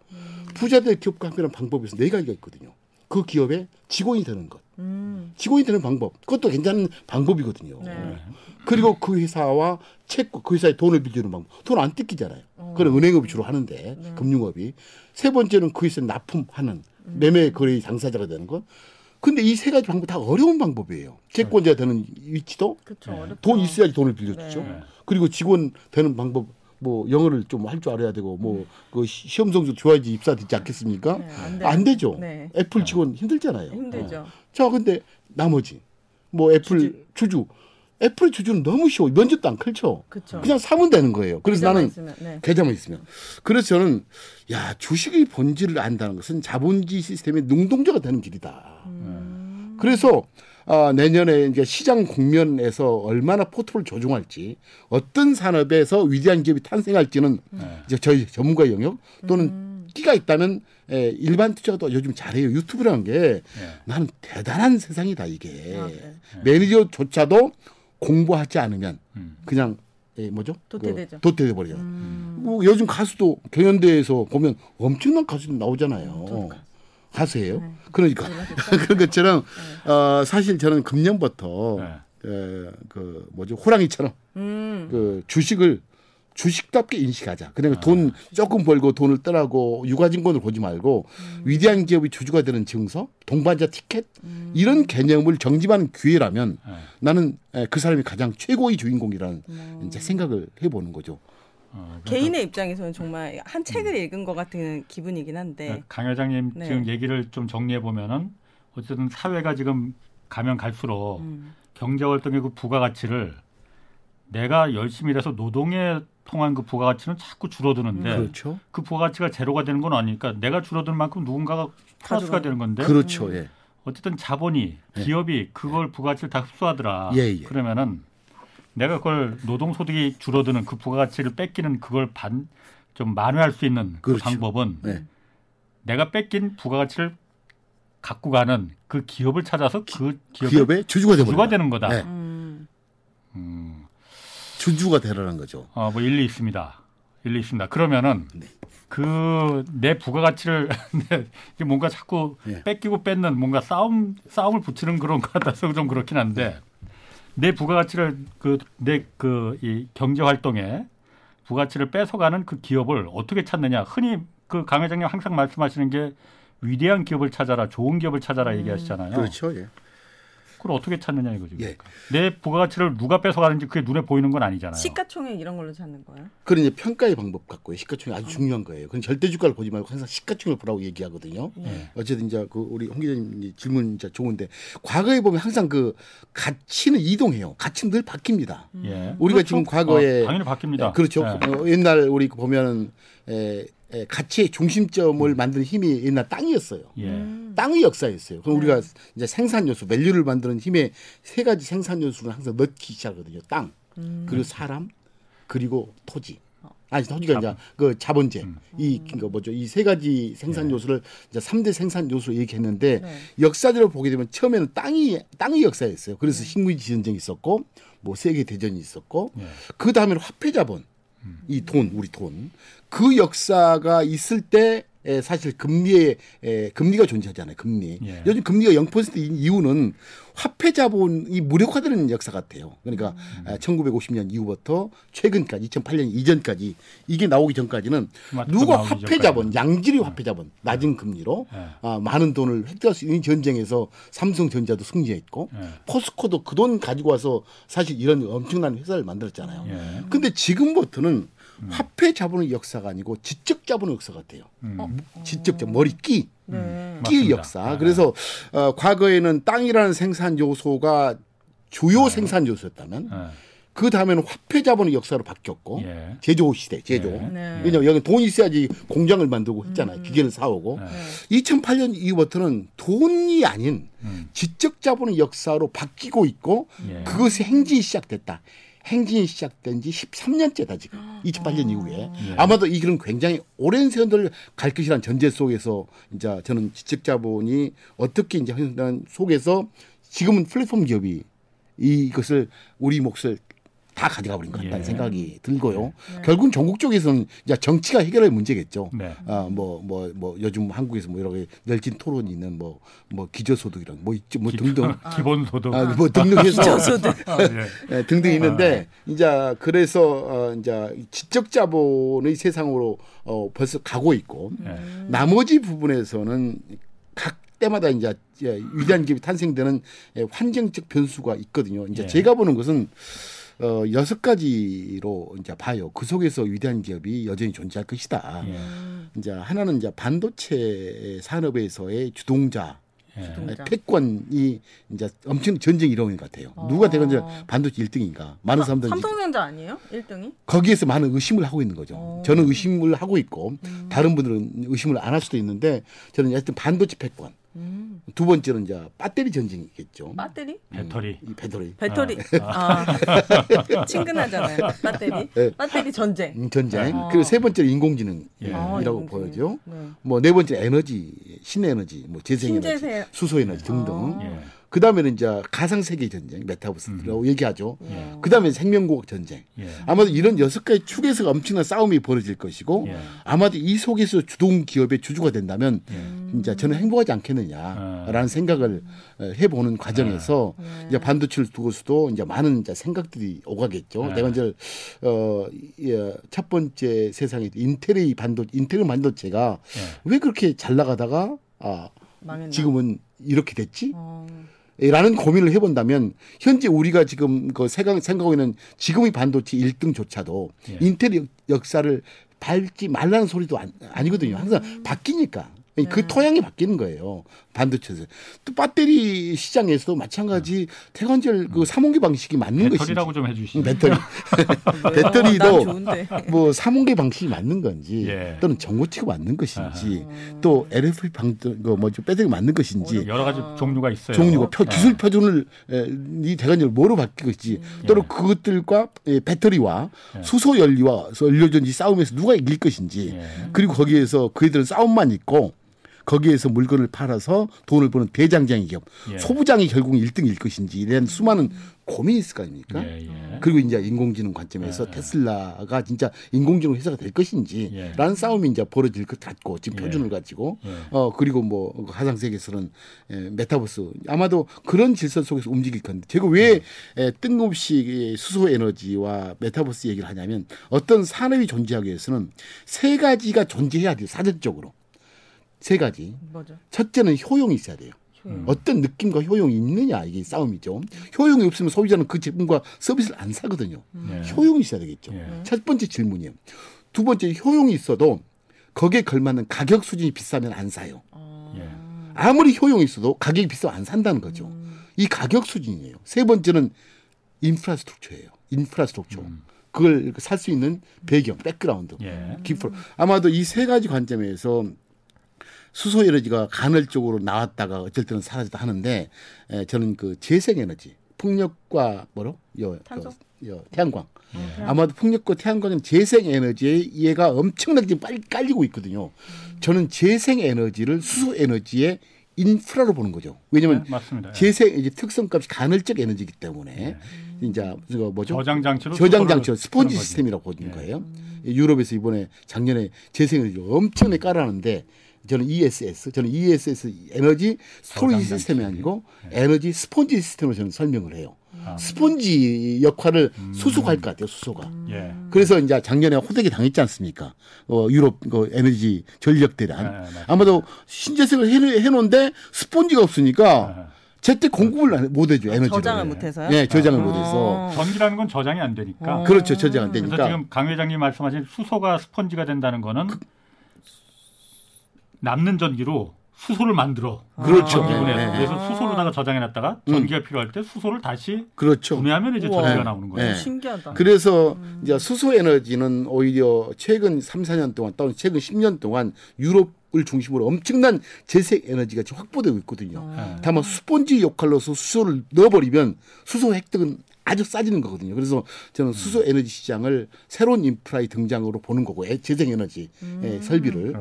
부자될 기업과 함께하는 방법에서 네 가지가 있거든요. 그 기업의 직원이 되는 것, 음. 직원이 되는 방법, 그것도 괜찮은 방법이거든요. 네. 그리고 그 회사와 채권, 그 회사에 돈을 빌리는 방법, 돈 안 뜯기잖아요. 어. 그건 은행업이 주로 하는데 네. 금융업이 세 번째는 그 회사에 납품하는 음. 매매 거래 당사자가 되는 것. 근데 이 세 가지 방법 다 어려운 방법이에요. 채권자 되는 위치도 그렇죠. 어렵죠. 돈 있어야지 돈을 빌려주죠. 네. 그리고 직원 되는 방법 뭐 영어를 좀 할 줄 알아야 되고 뭐 그 시험 성적 좋아야지 입사 되지 않겠습니까? 네, 안, 안 되죠. 네. 애플 직원 힘들잖아요. 힘들죠. 자, 근데 나머지 뭐 애플 주주, 애플 주주는 너무 쉬워. 면접도 안 걸쳐. 그렇죠. 그냥 사면 되는 거예요. 그래서 계좌만 나는 있으면, 네. 계좌만 있으면. 그래서 저는 야 주식의 본질을 안다는 것은 자본주의 시스템의 능동자가 되는 길이다. 음. 그래서 아, 내년에 이제 시장 국면에서 얼마나 포트를 조종할지 어떤 산업에서 위대한 기업이 탄생할지는 이제 저희 전문가 영역 또는 음. 끼가 있다면 에, 일반 투자도 요즘 잘해요. 유튜브라는 게 나는 대단한 세상이다 이게 아, 네. 매니저조차도 공부하지 않으면 음. 그냥 에, 뭐죠? 도태되죠. 그, 도태돼 버려요. 음. 뭐 요즘 가수도 경연대회에서 보면 엄청난 가수들 나오잖아요. 가수예요. 네. 그러니까 그런 것처럼 어, 사실 저는 금년부터 네. 에, 그 뭐죠 호랑이처럼 음. 그 주식을 주식답게 인식하자. 그러니까 돈 조금 벌고 돈을 떠나고 유가증권을 보지 말고 위대한 기업이 주주가 되는 증서, 동반자 티켓 이런 개념을 정집하는 기회라면 네. 나는 에, 그 사람이 가장 최고의 주인공이라는 이제 생각을 해보는 거죠. 어, 그러니까 개인의 입장에서는 정말 한 책을 읽은 것 같은 기분이긴 한데. 강 회장님 네. 지금 얘기를 좀 정리해 보면은 어쨌든 사회가 지금 가면 갈수록 음. 경제 활동의 그 부가가치를 내가 열심히 일해서 노동에 통한 그 부가가치는 자꾸 줄어드는데 그렇죠. 그 부가가치가 제로가 되는 건 아니니까 내가 줄어드는 만큼 누군가가 플러스가. 되는 건데 그렇죠. 예. 어쨌든 자본이 예. 기업이 그걸 부가가치를 다 흡수하더라. 예, 예. 그러면은 내가 그걸 노동 소득이 줄어드는 그 부가가치를 뺏기는 그걸 반 좀 만회할 수 있는 그 그렇죠. 방법은 네. 내가 뺏긴 부가가치를 갖고 가는 그 기업을 찾아서 그 기업의 기업의 주주가 되버려. 주가 되는 거다. 네. 음. 음, 주주가 되라는 거죠. 어, 뭐 일리 있습니다. 일리 있습니다. 그러면은 네. 그내 부가가치를 뭔가 자꾸 예. 뺏기고 뺏는 뭔가 싸움 싸움을 붙이는 그런 것 같아서 좀 그렇긴 한데 내 부가가치를 그 내 그 이 경제 활동에 부가치를 뺏어가는 그 기업을 어떻게 찾느냐 흔히 그 강 회장님 항상 말씀하시는 게 위대한 기업을 찾아라 좋은 기업을 찾아라 얘기하시잖아요. 그렇죠. 예. 그걸 어떻게 찾느냐 이거죠. 예. 그러니까. 내 부가가치를 누가 뺏어가는지 그게 눈에 보이는 건 아니잖아요. 시가총액 이런 걸로 찾는 거예요? 그런 이제 평가의 방법 같고요. 시가총액 아주 중요한 거예요. 그건 절대 주가를 보지 말고 항상 시가총액을 보라고 얘기하거든요. 예. 어쨌든 이제 그 우리 홍 기자님 질문 진짜 좋은데 과거에 보면 항상 그 가치는 이동해요. 가치는 늘 바뀝니다. 예. 우리가 그렇죠. 지금 과거에 어, 당연히 바뀝니다. 예, 그렇죠. 예. 어, 옛날 우리 그 보면은 에, 에, 가치의 중심점을 만드는 힘이 옛날 땅이었어요. 예. 음. 땅의 역사였어요. 그럼 네. 우리가 이제 생산 요소, 밸류를 만드는 힘의 세 가지 생산 요소를 항상 넣기 시작하거든요. 땅, 음. 그리고 사람, 그리고 토지. 아니 토지가 이제 그 자본재 음. 이 그거 뭐죠 이 세 가지 생산 요소를 이제 삼대 생산 요소로 얘기했는데 네. 역사적으로 보게 되면 처음에는 땅이 땅의 역사였어요. 네. 그래서 식민지 전쟁이 있었고 뭐 세계 대전이 있었고 예. 그 다음에는 화폐 자본, 이 돈, 우리 돈. 그 역사가 있을 때 에, 사실 금리에 에, 금리가 존재하잖아요. 금리. 예. 요즘 금리가 0%인 이유는 화폐 자본이 무력화되는 역사 같아요. 그러니까 아, 1950년 이후부터 최근까지 2008년 이전까지 이게 나오기 전까지는 누가 화폐. 자본, 양질의 화폐 자본, 낮은 금리로 예. 아, 많은 돈을 획득할 수 있는 전쟁에서 삼성전자도 승리했고 예. 포스코도 그 돈 가지고 와서 사실 이런 엄청난 회사를 만들었잖아요. 예. 근데 지금부터는 화폐 자본의 역사가 아니고 지적 자본의 역사 같아요. 음. 지적 자본, 머리 끼, 네. 끼의 맞습니다. 역사. 네. 그래서 어, 과거에는 땅이라는 생산 요소가 주요 네. 생산 요소였다면 예. 그 다음에는 화폐 자본의 역사로 바뀌었고 예. 제조 시대, 제조. 네. 네. 왜냐면 여기 돈이 있어야지 공장을 만들고 했잖아요. 기계를 사오고. 네. 2008년 이후부터는 돈이 아닌 음. 지적 자본의 역사로 바뀌고 있고 예. 그것이 행진이 시작됐다. 행진이 시작된 지 13년째다 지금. 2008년 이후에. 아마도 이 길은 굉장히 오랜 세월을 갈 것이라는 전제 속에서 이제 저는 지적 자본이 어떻게 이제 현장 속에서 지금은 플랫폼 기업이 이것을 우리 몫을 다 가져가 버린 것 같다는 예. 생각이 들고요. 결국은 전국 쪽에서는 이제 정치가 해결할 문제겠죠. 네. 아, 뭐, 뭐, 뭐, 요즘 한국에서 뭐 여러 개 널진 토론이 있는 뭐, 뭐, 기저소득이랑 뭐 있죠, 뭐 등등. 기본소득. 아, 뭐 등등 해서. 기저소득. 예. 예, 등등 있는데, 이제 그래서, 어, 이제 지적 자본의 세상으로 어, 벌써 가고 있고, 예. 나머지 부분에서는 각 때마다 이제 예, 위대한 기업이 탄생되는 예, 환경적 변수가 있거든요. 이제 예. 제가 보는 것은 어, 여섯 가지로 이제 봐요. 그 속에서 위대한 기업이 여전히 존재할 것이다. 예. 이제 하나는 이제 반도체 산업에서의 주동자 예. 주동자. 패권이 이제 엄청 전쟁이 일어나는 것 같아요. 누가 대건 이제 반도체 1등인가? 많은 사람들이 삼성전자 아니에요? 1등이? 거기에서 많은 의심을 하고 있는 거죠. 어. 저는 의심을 하고 있고 다른 분들은 의심을 안 할 수도 있는데 저는 하여튼 반도체 패권. 음. 두 번째는 이제 배터리 전쟁이겠죠. 배터리? 배터리. 이 배터리 배터리. 아. 친근하잖아요. 배터리. 네. 배터리 전쟁. 음, 전쟁. 아. 그리고 세 번째는 인공지능이라고 예. 아, 인공지능. 보여죠. 네. 뭐네 번째 에너지, 신에너지, 뭐 재생에너지, 신재생. 수소에너지 등등. 아. 예. 그 다음에는 이제 가상 세계 전쟁, 메타버스라고 얘기하죠. 예. 그 다음에 생명공학 전쟁. 예. 아마도 이런 여섯 가지 축에서 엄청난 싸움이 벌어질 것이고 예. 아마도 이 속에서 주동 기업의 주주가 된다면 예. 진짜 저는 행복하지 않겠느냐라는 생각을 어, 해보는 과정에서 네. 이제 반도체를 두고서도 이제 많은 이제 생각들이 오가겠죠. 네. 내가 이제 어첫 번째 세상에 인텔의 반도 인텔 반도체가 예. 왜 그렇게 잘 나가다가 아 망했나? 지금은 이렇게 됐지? 어. 라는 고민을 해본다면 현재 우리가 지금 그 생각, 생각하고 있는 지금의 반도체 1등조차도 예. 인텔 의 역사를 밟지 말라는 소리도 아니, 아니거든요. 항상 바뀌니까. 그 토양이 바뀌는 거예요. 반도체에서. 또 배터리 시장에서도 마찬가지 태관절 그 삼원기 방식이 맞는 것인지. 배터리라고 좀 해주시죠. 음, 배터리. 난 배터리도 좋은데. 뭐 삼원기 방식이 맞는 건지 예. 또는 전고치가 맞는 것인지 또 LFP 방, 그 뭐죠 배터리 맞는 것인지 여러 가지 종류가 있어요. 종류가 표, 예. 기술 표준을 에, 이 대관절 뭐로 바뀌겠지 또는 예. 그것들과 에, 배터리와 예. 수소 연료와 연료전지 싸움에서 누가 이길 것인지 예. 그리고 거기에서 그애들은 싸움만 있고 거기에서 물건을 팔아서 돈을 버는 대장장이 기업, 예. 소부장이 결국 1등일 것인지 이런 수많은 고민이 있을 거 아닙니까? 예, 예. 그리고 이제 인공지능 관점에서 예. 테슬라가 진짜 인공지능 회사가 될 것인지라는 예. 싸움이 이제 벌어질 것 같고 지금 예. 표준을 가지고 예. 어 그리고 뭐 가상 세계에서는 에, 메타버스 아마도 그런 질서 속에서 움직일 건데 제가 왜 에, 뜬금없이 이 수소 에너지와 메타버스 얘기를 하냐면 어떤 산업이 존재하기 위해서는 세 가지가 존재해야 돼요 사전적으로 세 가지 뭐죠? 첫째는 효용이 있어야 돼요. 효용. 어떤 느낌과 효용이 있느냐 이게 싸움이죠. 효용이 없으면 소비자는 그 제품과 서비스를 안 사거든요. 예. 효용이 있어야 되겠죠. 예. 첫 번째 질문이에요. 두 번째 효용이 있어도 거기에 걸맞는 가격 수준이 비싸면 안 사요. 예. 아무리 효용이 있어도 가격이 비싸면 안 산다는 거죠. 이 가격 수준이에요. 세 번째는 인프라스트럭처예요. 인프라스트럭처. 그걸 살 수 있는 배경, 백그라운드. 예. 기프 아마도 이 세 가지 관점에서 수소 에너지가 간헐적으로 나왔다가 어쩔 때는 사라졌다 하는데 에, 저는 그 재생 에너지 풍력과 뭐로 요, 탄소? 요, 요 태양광 아마도 풍력과 태양광은 재생 에너지에 얘가 엄청나게 빨리 깔리고 있거든요. 저는 재생 에너지를 수소 에너지의 인프라로 보는 거죠. 왜냐하면 네, 맞습니다. 예. 재생 이제 특성값이 간헐적 에너지이기 때문에 이제 그거 뭐죠? 저장 장치로 저장 장치로 sponge. 시스템이라고 보는 예. 거예요. 유럽에서 이번에 작년에 재생 에너지를 엄청나게 깔아놨는데 저는 ESS, 저는 ESS energy storage system이. 아니고 energy sponge system으로 저는 설명을 해요. 아. 스폰지 역할을 수소가 할 것 같아요, 수소가. 예. 그래서 이제 작년에 호되게 당했지 않습니까? 어, 유럽 그 에너지 전력 대란. 네. 아마도 신재생을 해, 해놓은데 스폰지가 없으니까 아. 제때 공급을 못 해줘 에너지를. 저장을 못 해서요? 네, 저장을 아. 못 해서. 전기라는 건 저장이 안 되니까. 어. 그렇죠, 저장 안 그래서 되니까. 지금 강 회장님 말씀하신 수소가 스펀지가 된다는 거는 남는 전기로 수소를 만들어. 그렇죠. 전기분해. 네, 네. 그래서 수소로다가 저장해놨다가 전기가 필요할 때 수소를 다시 그렇죠. 분해하면 이제 우와. 전기가 네. 나오는 거예요. 네. 신기하다. 그래서 이제 수소 에너지는 오히려 최근 3, 4년 동안 또는 최근 10년 동안 유럽 을 중심으로 엄청난 재생 에너지가 지금 확보되고 있거든요. 네. 다만 스폰지 역할로서 수소를 넣어버리면 수소 획득은 아주 싸지는 거거든요. 그래서 저는 수소 에너지 시장을 새로운 인프라의 등장으로 보는 거고 에- 재생 에너지 의 설비를.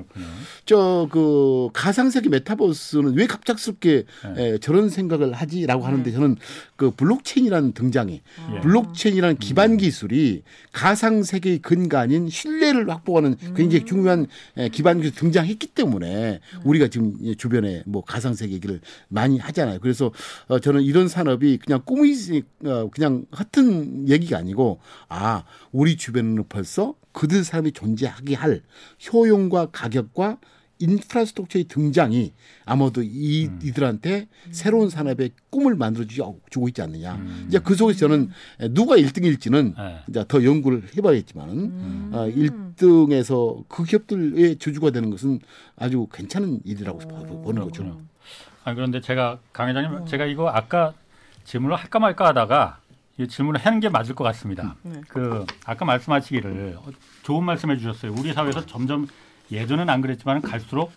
저 그 가상 세계 메타버스는 왜 갑작스럽게 네. 에, 저런 생각을 하지라고 하는데 저는 그 blockchain이라는 등장이 예. blockchain이라는 기반 기술이 가상 세계의 근간인 신뢰를 확보하는 굉장히 중요한 에, 기반 기술 등장했기 때문에 우리가 지금 이 주변에 뭐 가상 세계 얘기를 많이 하잖아요. 그래서 어, 저는 이런 산업이 그냥 꿈이 어, 그냥 허튼 얘기가 아니고 아 우리 주변에는 벌써 그들 산업이 존재하게 할 효용과 가격과 인프라스트럭처의 등장이 아마도 이, 음. 이들한테 새로운 산업의 꿈을 만들어주고 주고 있지 않느냐. 이제 그 속에서 저는 누가 1등일지는 음. 네. 이제 더 연구를 해봐야겠지만은 음. 어, 1등에서 그 기업들의 주주가 되는 것은 아주 괜찮은 일이라고 보- 보는 거죠. 아 그런데 제가 강 회장님 제가 이거 아까 질문을 할까 말까 하다가 이 질문을 하는 게 맞을 것 같습니다. 네. 그 아까 말씀하시기를 어, 좋은 말씀해 주셨어요. 우리 사회에서 점점 예전엔 안 그랬지만 갈수록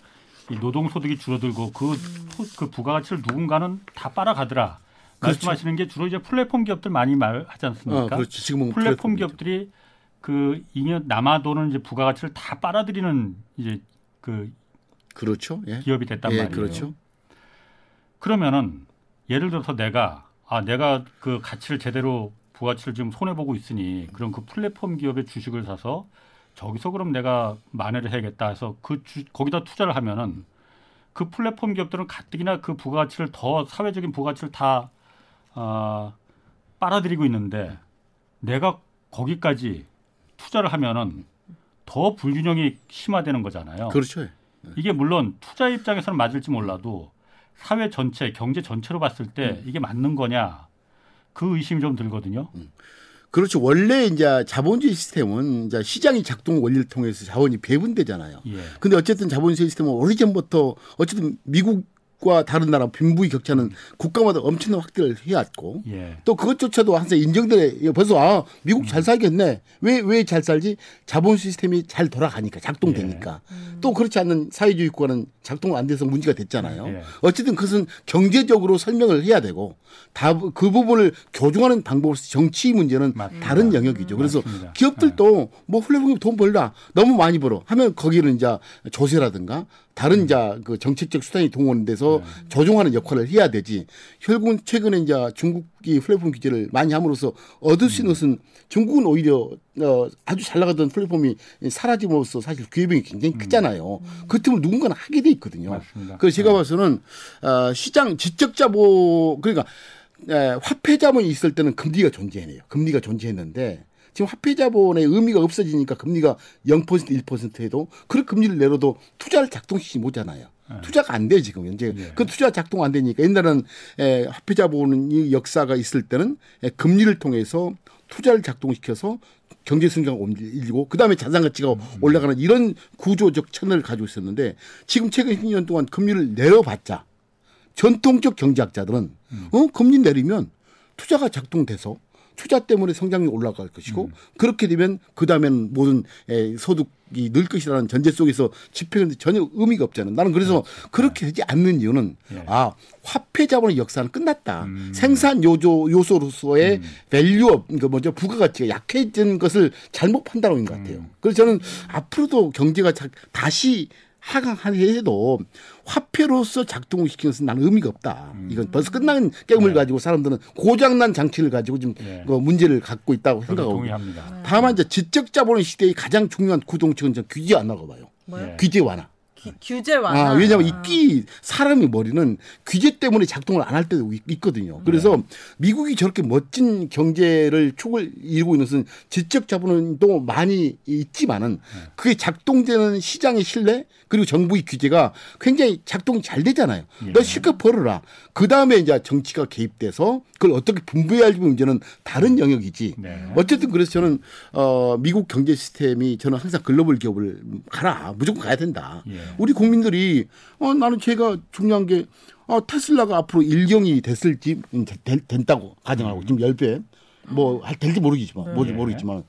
이 노동 소득이 줄어들고 그, 소- 그 부가가치를 누군가는 다 빨아가더라. 말씀하시는 게 주로 이제 플랫폼 기업들 많이 말하지 않습니까? 어, 그렇죠. 지금은 플랫폼 플랫폼이죠. 기업들이 그 잉여 남아도는 이제 부가가치를 다 빨아들이는 이제 그 그렇죠. 예. 기업이 됐단 예, 말이에요. 그렇죠. 그러면은 예를 들어서 내가 아 내가 그 가치를 제대로 부가치를 지금 손해 보고 있으니 그럼 그 플랫폼 기업의 주식을 사서 저기서 그럼 내가 만회를 해야겠다 해서 그 주, 거기다 투자를 하면은 그 플랫폼 기업들은 가뜩이나 그 부가가치를 더 사회적인 부가가치를 다 아, 빨아들이고 있는데 내가 거기까지 투자를 하면은 더 불균형이 심화되는 거잖아요. 그렇죠. 이게 물론 투자 입장에서는 맞을지 몰라도 사회 전체, 경제 전체로 봤을 때 이게 맞는 거냐 그 의심이 좀 들거든요. 그렇죠. 원래 이제 자본주의 시스템은 이제 시장이 작동 원리를 통해서 자원이 배분되잖아요. 예. 근데 어쨌든 자본주의 시스템은 오래전부터 어쨌든 미국 과 다른 나라 빈부의 격차는 국가마다 엄청난 확대를 해왔고 예. 또 그것조차도 항상 인정돼 벌써 아 미국 잘 살겠네 왜 왜 잘 살지 자본 시스템이 잘 돌아가니까 작동되니까 또 그렇지 않는 사회주의 국가는 작동 안 돼서 문제가 됐잖아요 예. 어쨌든 그것은 경제적으로 설명을 해야 되고 다 그 부분을 교정하는 방법으로서 정치 문제는 맞습니다. 다른 영역이죠 그래서 맞습니다. 네. 기업들도 뭐 플랫폼이 돈 벌다 너무 많이 벌어 하면 거기는 이제 조세라든가 다른 자 그 정책적 수단이 동원돼서 조종하는 역할을 해야 되지. 결국은 최근에 이제 중국이 플랫폼 규제를 많이 함으로써 얻을 수 있는 것은 중국은 오히려 어, 아주 잘 나가던 플랫폼이 사라짐으로써 사실 기회비용이 굉장히 크잖아요. 그 틈을 누군가는 하게 돼 있거든요. 맞습니다. 그래서 제가 봐서는 어, 시장 지적 자본 그러니까 에, 화폐 자본이 있을 때는 금리가 존재해요. 금리가 존재했는데 지금 화폐 자본의 의미가 없어지니까 금리가 0% 1% 해도 그 금리를 내려도 투자를 작동시키지 못하잖아요. 투자가 안 돼 지금. 현재 예. 그 투자 작동 안 되니까 옛날에는 에, 화폐 자본이 역사가 있을 때는 에, 금리를 통해서 투자를 작동시켜서 경제 성장을 옮기고 그다음에 자산 가치가 올라가는 이런 구조적 채널을 가지고 있었는데 지금 최근 10년 동안 금리를 내려봤자 전통적 경제학자들은 어? 금리 내리면 투자가 작동돼서 투자 때문에 성장이 올라갈 것이고 그렇게 되면 그 다음에는 모든 에, 소득이 늘 것이라는 전제 속에서 집행하는데 전혀 의미가 없잖아요. 나는 그래서 그렇게 하지 않는 이유는 예. 아 화폐 자본의 역사는 끝났다. 생산 요조 요소로서의 value up 그 뭐죠 부가가치가 약해진 것을 잘못 판단한 것 같아요. 그래서 저는 앞으로도 경제가 자- 다시 하강하게 해도 화폐로서 작동을 시키는 것은 나는 의미가 없다. 이건 벌써 끝난 게임을 가지고 사람들은 고장난 장치를 가지고 지금 네. 그 문제를 갖고 있다고 생각하고 동의합니다. 다만 이제 지적 자본의 시대의 가장 중요한 구동층은 저 규제 완화가 봐요. 뭐요? 예. 규제 완화. 규- 규제 완화. 아, 왜냐하면 이 끼 사람의 머리는 규제 때문에 작동을 안 할 때도 있- 있거든요. 그래서 미국이 저렇게 멋진 경제를 축을 이루고 있는 것은 지적 자본도 많이 있지만은 그게 작동되는 시장의 신뢰 그리고 정부의 규제가 굉장히 작동이 잘 되잖아요. 너 실컷 벌어라. 그 다음에 이제 정치가 개입돼서 그걸 어떻게 분배해야 할 문제는 다른 영역이지. 네. 어쨌든 그래서 저는 어 미국 경제 시스템이 저는 항상 글로벌 기업을 가라 무조건 가야 된다. 예. 우리 국민들이 어 나는 제가 중요한 게 어, 테슬라가 앞으로 일경이 됐을지 음, 될- 된다고 가정하고 지금 열배뭐 할- 될지 모르겠지만 모르, 예. 모르겠지만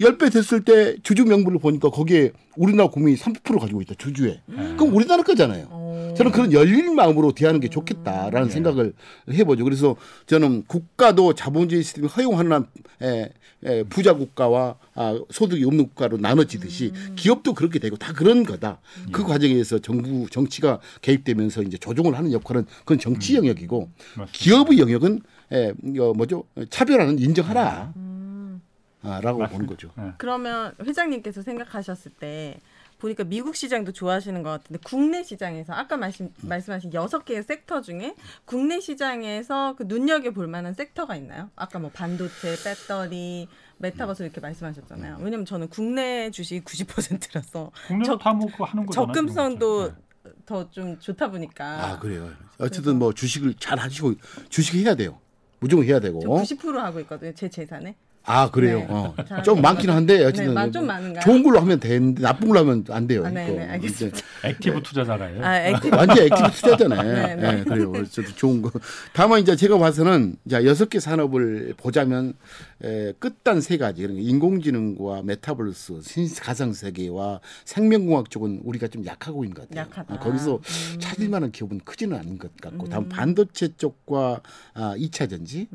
열배 됐을 때 주주 명부를 보니까 거기에 우리나라 국민이 30% 가지고 있다 주주에 그럼 우리나라 거잖아요. 저는 그런 열린 마음으로 대하는 게 좋겠다라는 생각을 해보죠. 그래서 저는 국가도 자본주의 시스템이 허용하는 에, 에, 부자 국가와 아, 소득이 없는 국가로 나눠지듯이 기업도 그렇게 되고 다 그런 거다. 그 과정에서 정부 정치가 개입되면서 이제 조종을 하는 역할은 그건 정치 영역이고 맞습니다. 기업의 영역은 에, 이거 뭐죠 차별화는 인정하라. 아, 라고 보는 거죠. 예. 그러면 회장님께서 생각하셨을 때 보니까 미국 시장도 좋아하시는 것 같은데 국내 시장에서 아까 말씀 말씀하신 여섯 개의 섹터 중에 국내 시장에서 그 눈여겨 볼 만한 섹터가 있나요? 아까 뭐 반도체, 배터리, 메타버스 이렇게 말씀하셨잖아요. 왜냐면 저는 국내 주식 90%라서 국내로 다 먹고 하는 거잖아요. 접근성도 지금. 더좀 좋다 보니까 아, 그래요. 어쨌든 뭐 주식을 잘 하시고 주식 해야 돼요. 무조건 해야 되고. 저90% 하고 있거든요. 제 재산에. 아 그래요. 네. 어. 잘좀 많긴 한데 어쨌든 네, 많- 좀 많은가요? 좋은 걸로 하면 되는데 나쁜 걸로 하면 안 돼요. 아, 네, 이거. 네, 알겠습니다. active 투자자가요. 아, active 완전 active 투자잖아요. 네, 네, 네. 그래요. 저도 좋은 거. 다만 이제 제가 봐서는 자 여섯 개 산업을 보자면 에, 끝단 세 가지 그러니까 인공지능과 메타버스, 신스 가상 세계와 생명공학 쪽은 우리가 좀 약하고 있는 것 같아요. 약하다. 아, 거기서 찾을 만한 기업은 크지는 않은 것 같고, 다음 반도체 쪽과 아, 2차 전지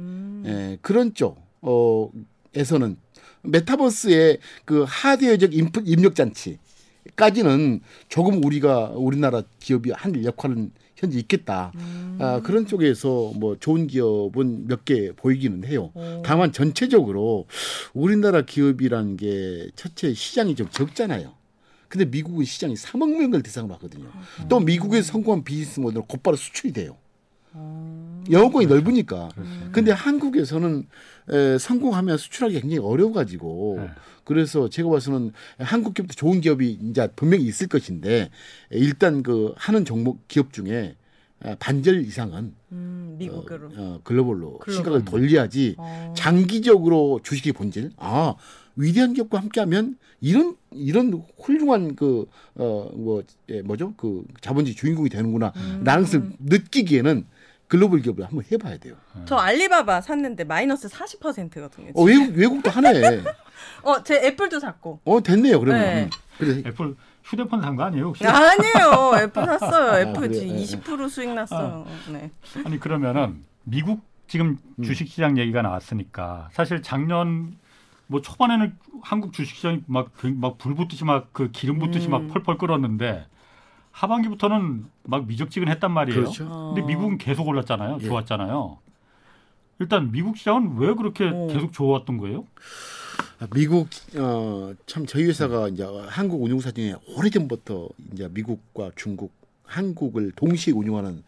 에, 그런 쪽 어, 에서는 메타버스의 그 하드웨어적 입력 장치까지는 조금 우리가 우리나라 기업이 한 역할은 현재 있겠다. 아, 그런 쪽에서 뭐 좋은 기업은 몇 개 보이기는 해요. 다만 전체적으로 우리나라 기업이라는 게 첫째 시장이 좀 적잖아요. 근데 미국은 시장이 3억 명을 대상으로 하거든요. 또 미국의 성공한 비즈니스 모델은 곧바로 수출이 돼요. 영어권이 넓으니까. 근데 한국에서는 에, 성공하면 수출하기 굉장히 어려워가지고 네. 그래서 제가 봐서는 한국 기업도 좋은 기업이 이제 분명히 있을 것인데 일단 그 하는 종목 기업 중에 에, 반절 이상은 음, 미국으로. 어, 글로벌로 글로벌. 시각을 돌려야지 어. 장기적으로 주식의 본질 아 위대한 기업과 함께하면 이런 이런 훌륭한 그 어뭐 예, 뭐죠 그 자본주의 주인공이 되는구나 음. 라는 것을 느끼기에는 글로벌 기업을 한번 해봐야 돼요. 저 알리바바 샀는데 마이너스 40%거든요. 어, 외국 외국도 하네. 어, 제 애플도 샀고. 어 됐네요 그러면. 네. 그래 애플 휴대폰 산 거 아니에요 혹시? 아니에요. 애플 샀어요. 애플 그래요? 지금 예, 20% 수익 났어요. 네. 아니 그러면은 미국 지금 음. 주식시장 얘기가 나왔으니까 사실 작년 뭐 초반에는 한국 주식시장이 막 막 불 붙듯이 막 그 기름 붙듯이 막 음. 펄펄 끓었는데 하반기부터는 막 미적지근했단 말이에요. 그렇죠. 어. 근데 미국은 계속 올랐잖아요. 예. 좋았잖아요. 일단 미국 시장은 왜 그렇게 어. 계속 좋았던 거예요? 아, 미국 어, 참 저희 회사가 이제 한국 운용사 중에 오래전부터 이제 미국과 중국, 한국을 동시에 운영하는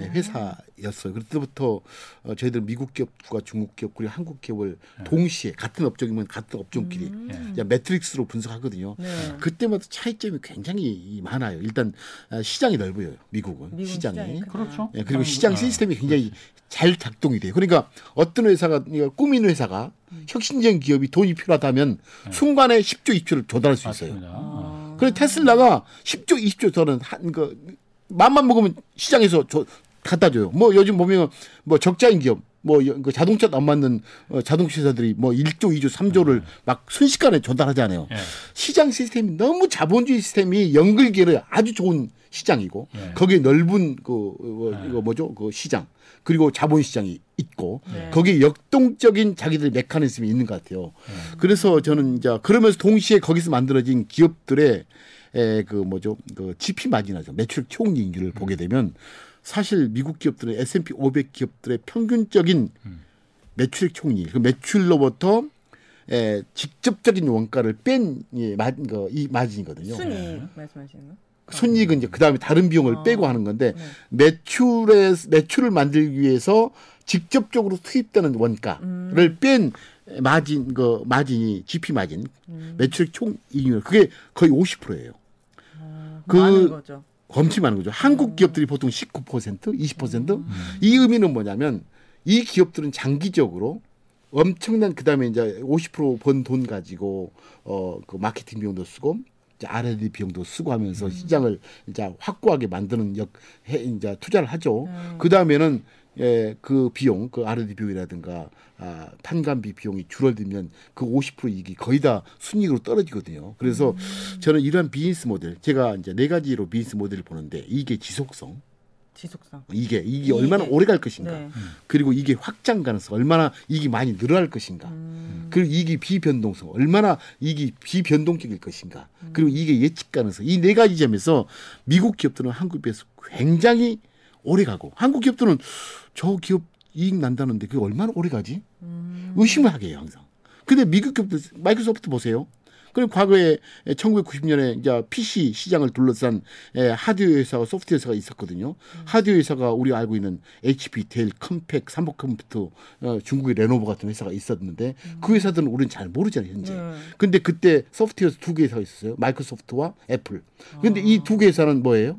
예, 회사였어요. 그때부터 어, 저희들 미국 기업과 중국 기업 그리고 한국 기업을 동시에 같은 업종이면 같은 업종끼리 음. 이제 매트릭스로 분석하거든요. 네. 그때마다 차이점이 굉장히 많아요. 일단 어, 시장이 넓어요. 미국은 미국 시장이. 시장이. 그렇죠. 예, 그리고 아, 시장 아, 시스템이 굉장히 잘 작동이 돼요. 그러니까 어떤 회사가 그러니까 꾸미는 회사가 혁신적인 기업이 돈이 필요하다면 순간에 10조, 20조를 조달할 수 있어요. 맞습니다. 아. 그래서 테슬라가 10조, 20조 저는 한그 맘만 먹으면 시장에서 줘, 갖다 줘요. 뭐 요즘 보면 뭐 적자인 기업 뭐그 자동차도 안 맞는 어, 자동차 회사들이 뭐 1조, 2조, 3조를 막 순식간에 조달하잖아요. 예. 시장 시스템이 너무 자본주의 시스템이 연결기를 아주 좋은 시장이고 예. 거기에 넓은 그 어, 이거 뭐죠 그 시장 그리고 자본 시장이 있고 네. 거기에 역동적인 자기들의 메커니즘이 있는 것 같아요. 그래서 저는 이제 그러면서 동시에 거기서 만들어진 기업들의 에, 그 뭐죠 그 GP 마진하죠 매출 총이익률을 보게 되면 사실 미국 기업들은 S&P 500 기업들의 평균적인 매출액 총이익 그 매출로부터 에, 직접적인 원가를 뺀 예, 마, 그, 이 마진이거든요. 순위 말씀하시는 거? 순이익은 이제 그 다음에 다른 비용을 아. 빼고 하는 건데 네. 매출에 매출을 만들기 위해서 직접적으로 투입되는 원가를 음. 뺀 마진 그 마진이 GP 마진 음. 매출액 총 이익률 그게 거의 50%예요. 그-. 엄청 많은 거죠. 음. 한국 기업들이 보통 19%, 20%. 이 의미는 뭐냐면 이 기업들은 장기적으로 엄청난 그다음에 이제 50%번 돈 가지고 어그 마케팅 비용도 쓰고 이제 R&D 비용도 쓰고 하면서 음. 시장을 이제 확고하게 만드는 역 해, 이제 투자를 하죠. 음. 그다음에는 예, 그 비용, 그 R&D 비용이라든가 아, 판관비 비용이 줄어들면 그 50% 이익이 거의 다 순이익으로 떨어지거든요. 그래서 음. 저는 이러한 비즈니스 모델, 제가 이제 네 가지로 비즈니스 모델을 보는데 이게 지속성, 지속성. 이게 이게 이게. 얼마나 오래 갈 것인가, 네. 그리고 이게 확장 가능성, 얼마나 이익이 많이 늘어날 것인가, 음. 그리고 이익이 비변동성, 얼마나 이익이 비변동적일 것인가, 음. 그리고 이게 예측 가능성, 이 네 가지 점에서 미국 기업들은 한국에 비해서 굉장히 오래 가고 한국 기업들은 저 기업 이익 난다는데 그게 얼마나 오래 가지? 음. 의심을 하게 해요 항상. 근데 미국 기업들 마이크로소프트 보세요. 그럼 과거에 1990년에 이제 PC 시장을 둘러싼 에, 하드웨어 회사와 소프트웨어 회사가 있었거든요. 하드웨어 회사가 우리가 알고 있는 HP, 델, 컴팩, 삼성컴퓨터, 어, 중국의 레노버 같은 회사가 있었는데 그 회사들은 우리는 잘 모르잖아요 현재. 네. 근데 그때 소프트웨어 두 개 회사가 있었어요. 마이크로소프트와 애플. 근데 이두 개 회사는 뭐예요?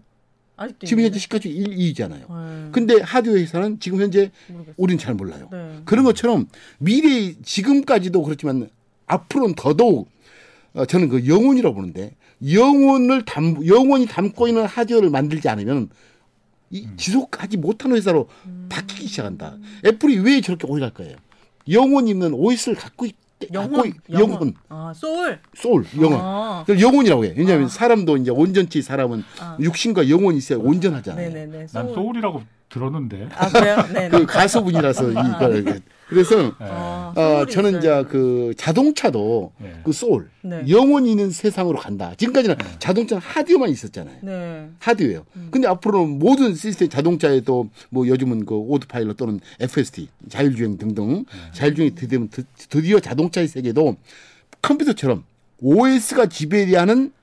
아직도 지금 현재? 시가총 1, 2위잖아요. 네. 근데 하드웨어 회사는 지금 현재 모르겠어요. 우리는 잘 몰라요. 네. 그런 것처럼 미래 지금까지도 그렇지만 앞으로는 더더욱 어, 저는 그 영혼이라고 보는데 영혼을 담 영혼이 담고 있는 하드웨어를 만들지 않으면 이 지속하지 못하는 회사로 바뀌기 시작한다. 애플이 왜 저렇게 오래 갈 거예요? 영혼 있는 OS를 갖고 있 영혼, 있- 영혼, 아, soul. soul, 영혼. 아. 영혼이라고 해요. 왜냐하면 아. 사람도 이제 온전치 사람은 아. 육신과 영혼이 있어야 온전하잖아요. 네네네. 난 soul. soul이라고 들었는데. 아, 그래요? 네. 그 가수분이라서 이걸 이렇게. 그래서 아, 어, soul이 저는 이제. 그 자동차도 네. 그 소울 네. 영혼이 있는 세상으로 간다. 지금까지는 자동차는 하드웨어만 있었잖아요. 네. 하드웨어. 음. 근데 앞으로는 모든 시스템 자동차에도 뭐 요즘은 그 오토파일럿 또는 FSD 자율주행 등등 네. 자율주행이 드디어, 드디어 자동차의 세계도 컴퓨터처럼 OS가 지배하는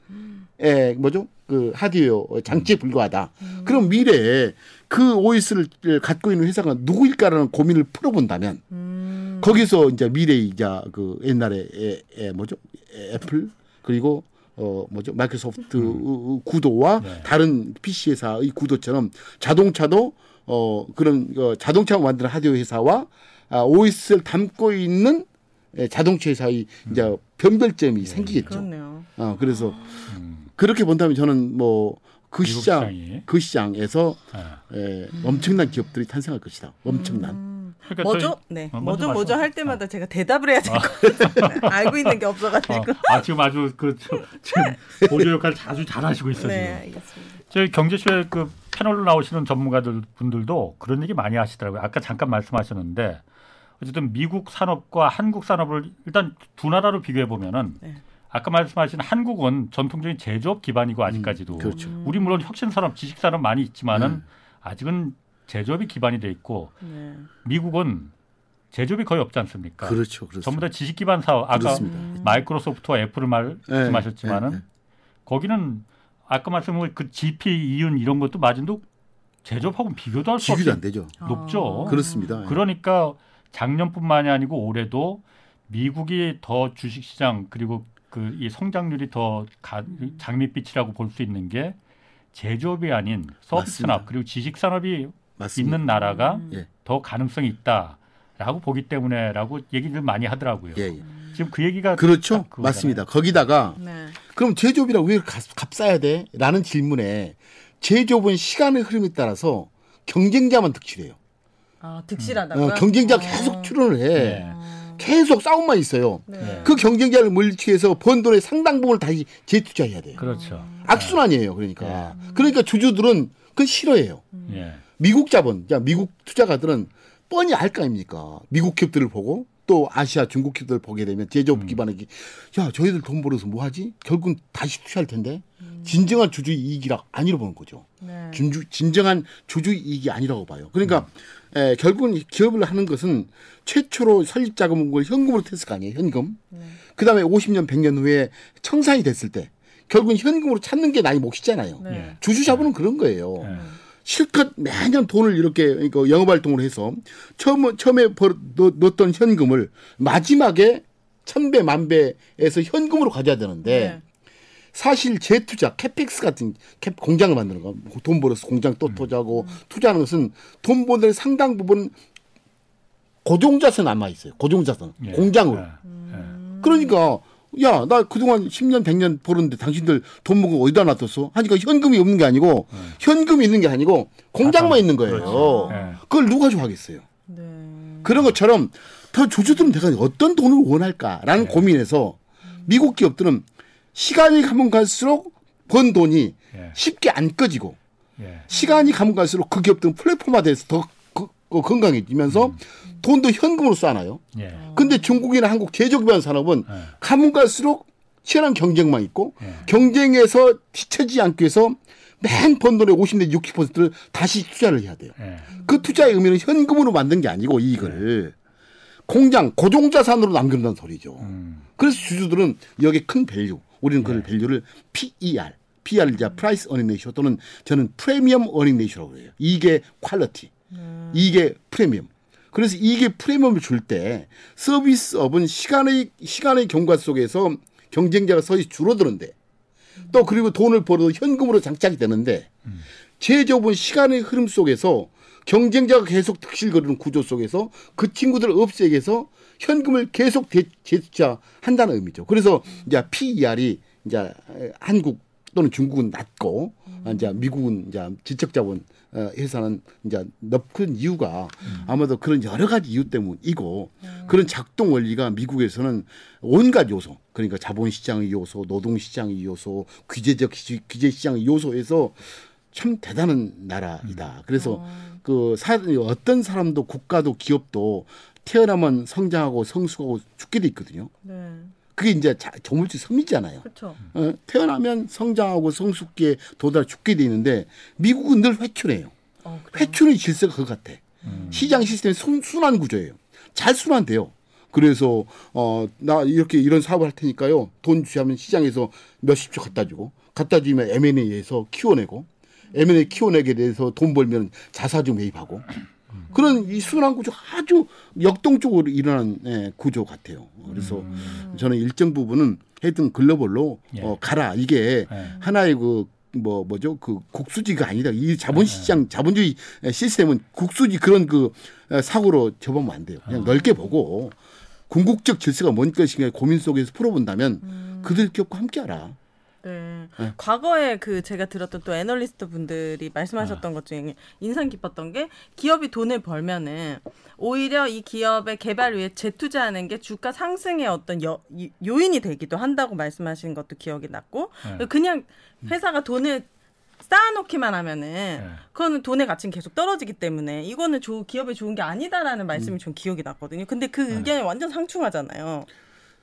에 뭐죠 그 하드웨어 장치에 불과하다. 음. 그럼 미래에 그 OS를 갖고 있는 회사가 누구일까라는 고민을 풀어본다면 음. 거기서 이제 미래 이제 그 옛날에 에, 에 뭐죠 에, 애플 그리고 어 뭐죠 마이크로소프트 의 구도와 네. 다른 PC 회사의 구도처럼 자동차도 어 그런 어, 자동차 만드는 하드웨어 회사와 아, OS를 담고 있는 에, 자동차 회사의 이제 변별점이 생기겠죠. 그렇네요. 어 그래서 음, 그렇게 본다면 저는 뭐 그 시장 시장이. 그 시장에서 아. 에, 엄청난 기업들이 탄생할 것이다. 엄청난. 음. 그러니까 뭐죠? 저희- 네. 어, 뭐죠? 뭐죠? 할. 때마다 제가 대답을 해야 될것 같아요. 알고 있는 게 없어가지고. 어, 아 지금 아주 그 저- 지금 보조 역할 자주 잘하시고 있어요. 네. 알겠습니다. 저희 경제쇼에 그 패널로 나오시는 전문가들 분들도 그런 얘기 많이 하시더라고요. 아까 잠깐 말씀하셨는데 어쨌든 미국 산업과 한국 산업을 일단 두 나라로 비교해 보면은 네. 아까 말씀하신 한국은 전통적인 제조업 기반이고 아직까지도 음, 그렇죠. 우리 물론 혁신 산업, 지식 산업 많이 있지만은 음. 아직은 제조업이 기반이 돼 있고 네. 미국은 제조업이 거의 없지 않습니까? 그렇죠. 그렇습니다. 전부 다 지식 기반 사업. 아까 그렇습니다. 마이크로소프트와 애플을 말씀하셨지만은 네, 네. 거기는 아까 말씀한 그 GP 이윤 이런 것도 마진도 제조업하고는 비교도 할 수 없이 비교도 안 되죠. 높죠. 아. 그렇습니다. 그러니까 작년뿐만이 아니고 올해도 미국이 더 주식시장 그리고 그 이 성장률이 더 가, 장밋빛이라고 볼 수 있는 게 제조업이 아닌 서비스 산업. 그리고 지식 산업이 맞습니다. 있는 나라가 음. 예. 더 가능성이 있다라고 보기 때문에라고 얘기를 많이 하더라고요. 예, 예. 지금 그 얘기가 그렇죠. 맞습니다. 거기다가 네. 그럼 제조업이라고 왜 값, 값싸야 돼? 라는 질문에 제조업은 시간의 흐름에 따라서 경쟁자만 득실해요. 아, 득실하다고요? 어, 경쟁자 어. 계속 출연을 해. 네. 계속 싸움만 있어요. 네. 그 경쟁자를 물리치해서 번 돈의 상당 부분을 다시 재투자해야 돼요. 그렇죠. 악순환이에요. 그러니까. 그러니까 주주들은 그걸 싫어해요. 예. 미국 자본, 자 미국 투자가들은 뻔히 알 거 아닙니까? 미국 기업들을 보고 또 아시아 중국 기업들을 보게 되면 제조업 기반의 기- 야 저희들 돈 벌어서 뭐 하지? 결국은 다시 투자할 텐데 진정한 주주 이익이라 아니라고 보는 거죠. 네. 진주, 진정한 주주 이익이 아니라고 봐요. 그러니까 에, 결국은 이 기업을 하는 것은 최초로 설립 자금을 현금으로 tes을 거 아니에요. 현금. 그 다음에 50년, 100년 후에 청산이 됐을 때 결국은 현금으로 찾는 게 나이 몫이잖아요. 네. 예. 주주 자본은 그런 거예요. 예. 실컷 매년 돈을 이렇게 이거 영업 활동을 해서 처음 처음에 벌, 넣, 넣었던 현금을 마지막에 천배 만배에서 현금으로 가져야 되는데 네. 사실 재투자 캐펙스 같은 캐, 공장을 만드는 거 돈 벌어서 공장 또 투자하고 투자하는 것은 돈 버는 상당 부분 고정자산 남아 있어요. 고정자산 예. 공장으로. 예. 예. 그러니까 야 나 그동안 10년 100년 벌었는데 당신들 돈 먹은 거 어디다 놔뒀어? 하니까 현금이 없는 게 아니고 현금이 있는 게 아니고 공장만 있는 거예요. 예. 그걸 누가 좋아하겠어요? 네. 그런 것처럼 더 주주들은 내가 어떤 돈을 원할까라는 네. 고민에서 미국 기업들은 시간이 가면 갈수록 번 돈이 예. 쉽게 안 꺼지고 예. 시간이 가면 갈수록 그 기업들은 플랫폼화돼서 더 건강해지면서 돈도 현금으로 쏴나요. 예. 근데 중국이나 한국 제조 기반 산업은 예. 가면 갈수록 치열한 경쟁만 있고 예. 경쟁에서 뒤처지지 않기 위해서 맨 번 돈의 50 내지 60%를 다시 투자를 해야 돼요. 예. 그 투자의 의미는 현금으로 만든 게 아니고 이익을 공장 고정 자산으로 남겨놓는 소리죠. 음. 그래서 주주들은 여기에 큰 value, 우리는 그 value를 PER, PER 이제 price earning ratio 또는 저는 premium earning ratio라고 해요. 이게 quality, 이게 프리미엄. 그래서 이게 프리미엄을 줄 때 서비스업은 시간의 시간의 경과 속에서 경쟁자가 서서히 줄어드는데 또 그리고 돈을 벌어도 현금으로 장착이 되는데 제조업은 시간의 흐름 속에서 경쟁자가 계속 득실거리는 구조 속에서 그 친구들을 위해서 현금을 계속 대- 재투자한다는 의미죠. 그래서 이제 PER이 이제 한국 또는 중국은 낮고 이제 미국은 이제 지적자본 어, 회사는 이제 높은 이유가 아마도 그런 여러 가지 이유 때문이고 그런 작동 원리가 미국에서는 온갖 요소 그러니까 자본시장의 요소, 노동시장의 요소, 규제적 시- 규제시장의 요소에서 참 대단한 나라이다. 그래서 그 사, 어떤 사람도 국가도 기업도 태어나면 성장하고 성숙하고 죽게 돼 있거든요. 네. 그게 이제 자, 조물주 섬이잖아요. 그렇죠. 어, 태어나면 성장하고 성숙기에 도달 죽게 돼 있는데 미국은 늘 회춘해요. 어? 회춘의 질서가 그거 같아. 시장 시스템이 순, 순환 구조예요. 잘 순환돼요. 그래서 어 나 이렇게 이런 사업을 할 테니까요. 돈 주시하면 시장에서 몇십 조 갖다 주고 갖다 주면 M&A에서 키워내고 M&A 키워내게 돼서 돈 벌면 자사주 매입하고 그런 이 순환 구조 아주 역동적으로 일어나는 예, 구조 같아요. 그래서 저는 일정 부분은 하여튼 글로벌로 예. 어, 가라. 이게 예. 하나의 그 뭐 뭐죠? 그 국수지가 아니다. 이 자본시장 자본주의 시스템은 국수지 그런 그 어, 사고로 접으면 안 돼요. 그냥 넓게 보고 궁극적 질서가 뭔 것인가 고민 속에서 풀어본다면 그들 기업과 함께하라 네. 네. 과거에 그 제가 들었던 또 애널리스트 분들이 말씀하셨던 것 중에 인상 깊었던 게 기업이 돈을 벌면은 오히려 이 기업의 개발 위해 재투자하는 게 주가 상승의 어떤 여, 이- 요인이 되기도 한다고 말씀하신 것도 기억이 났고 네. 그냥 회사가 돈을 쌓아놓기만 하면은 네. 그거는 돈의 가치는 계속 떨어지기 때문에 이거는 조, 기업에 좋은 게 아니다라는 말씀이 좀 기억이 났거든요. 근데 그 의견이 완전 상충하잖아요.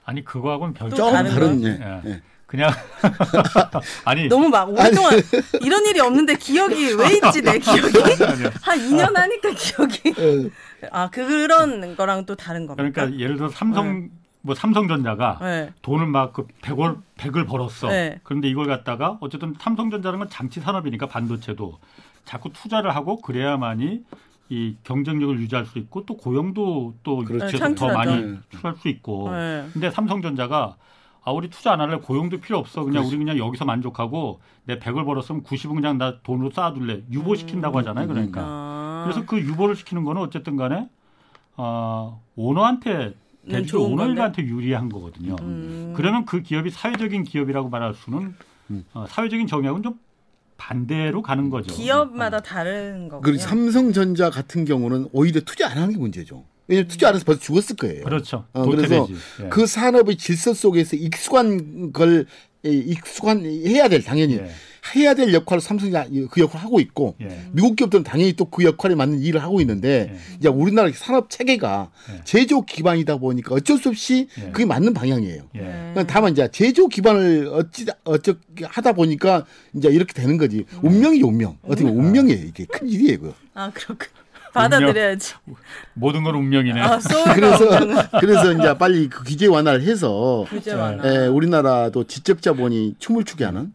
아니 그거하고는 별또 조금 다른 다른 거? 예. 예. 예. 그냥 아니 너무 막 오랫동안 이런 일이 없는데 기억이 왜 있지 내 기억이 아니요. 한 2년 하니까 기억이 예. 아 그런 거랑 또 다른 겁니까? 그러니까 예를 들어 삼성 뭐 삼성전자가 네. 돈을 막그 100월 100을 벌었어. 네. 그런데 이걸 갖다가 어쨌든 삼성전자는 건 장치 산업이니까 반도체도 자꾸 투자를 하고 그래야만이 이 경쟁력을 유지할 수 있고 또 고용도 또 그렇죠. 더. 많이 네. 출할 수 있고. 네. 근데 삼성전자가 아 우리 투자 안 할래 고용도 필요 없어 그냥 그렇죠. 우리 그냥 여기서 만족하고 내 100을 벌었으면 90은 그냥 나 돈으로 쌓아둘래 유보 시킨다고 하잖아요 그러니까 아. 그래서 그 유보를 시키는 거는 어쨌든 간에 어, 오너한테 대주 좋은 건데? 오너들한테 유리한 거거든요. 음. 그러면 그 기업이 사회적인 기업이라고 말할 수는 어, 사회적인 정의하고는 좀 반대로 가는 거죠. 기업마다 다른 거군요. 그리고 삼성전자 같은 경우는 오히려 투자 안 하는 게 문제죠. 왜냐면 투자 안 해서 벌써 죽었을 거예요. 그렇죠. 어, 그래서. 예. 그 산업의 질서 속에서 익숙한 걸 에, 익숙한 해야 될 당연히 예. 해야 될 역할을 삼성이 그 역할을 하고 있고 예. 미국 기업들은 당연히 또 그 역할에 맞는 일을 하고 있는데 예. 이제 우리나라 산업 체계가 예. 제조 기반이다 보니까 어쩔 수 없이 예. 그게 맞는 방향이에요. 예. 네. 다만 이제 제조 기반을 어찌 어떻게 하다 보니까 이제 이렇게 되는 거지. 운명이죠, 운명. 어떻게 보면 운명이에요. 이게 큰 일이에요, 그거. 아 그렇군. 받아들여야지. 모든 건 운명이네. 아 그래서 그래서 이제 빨리 그 규제 완화를 해서 규제 예. 완화. 예, 우리나라도 지적 자본이 춤을 추게 하는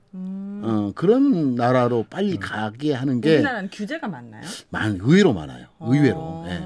어, 그런 나라로 빨리 가게 하는 게 우리나라는 규제가 많나요? 많, 의외로 많아요. 의외로. 어. 예.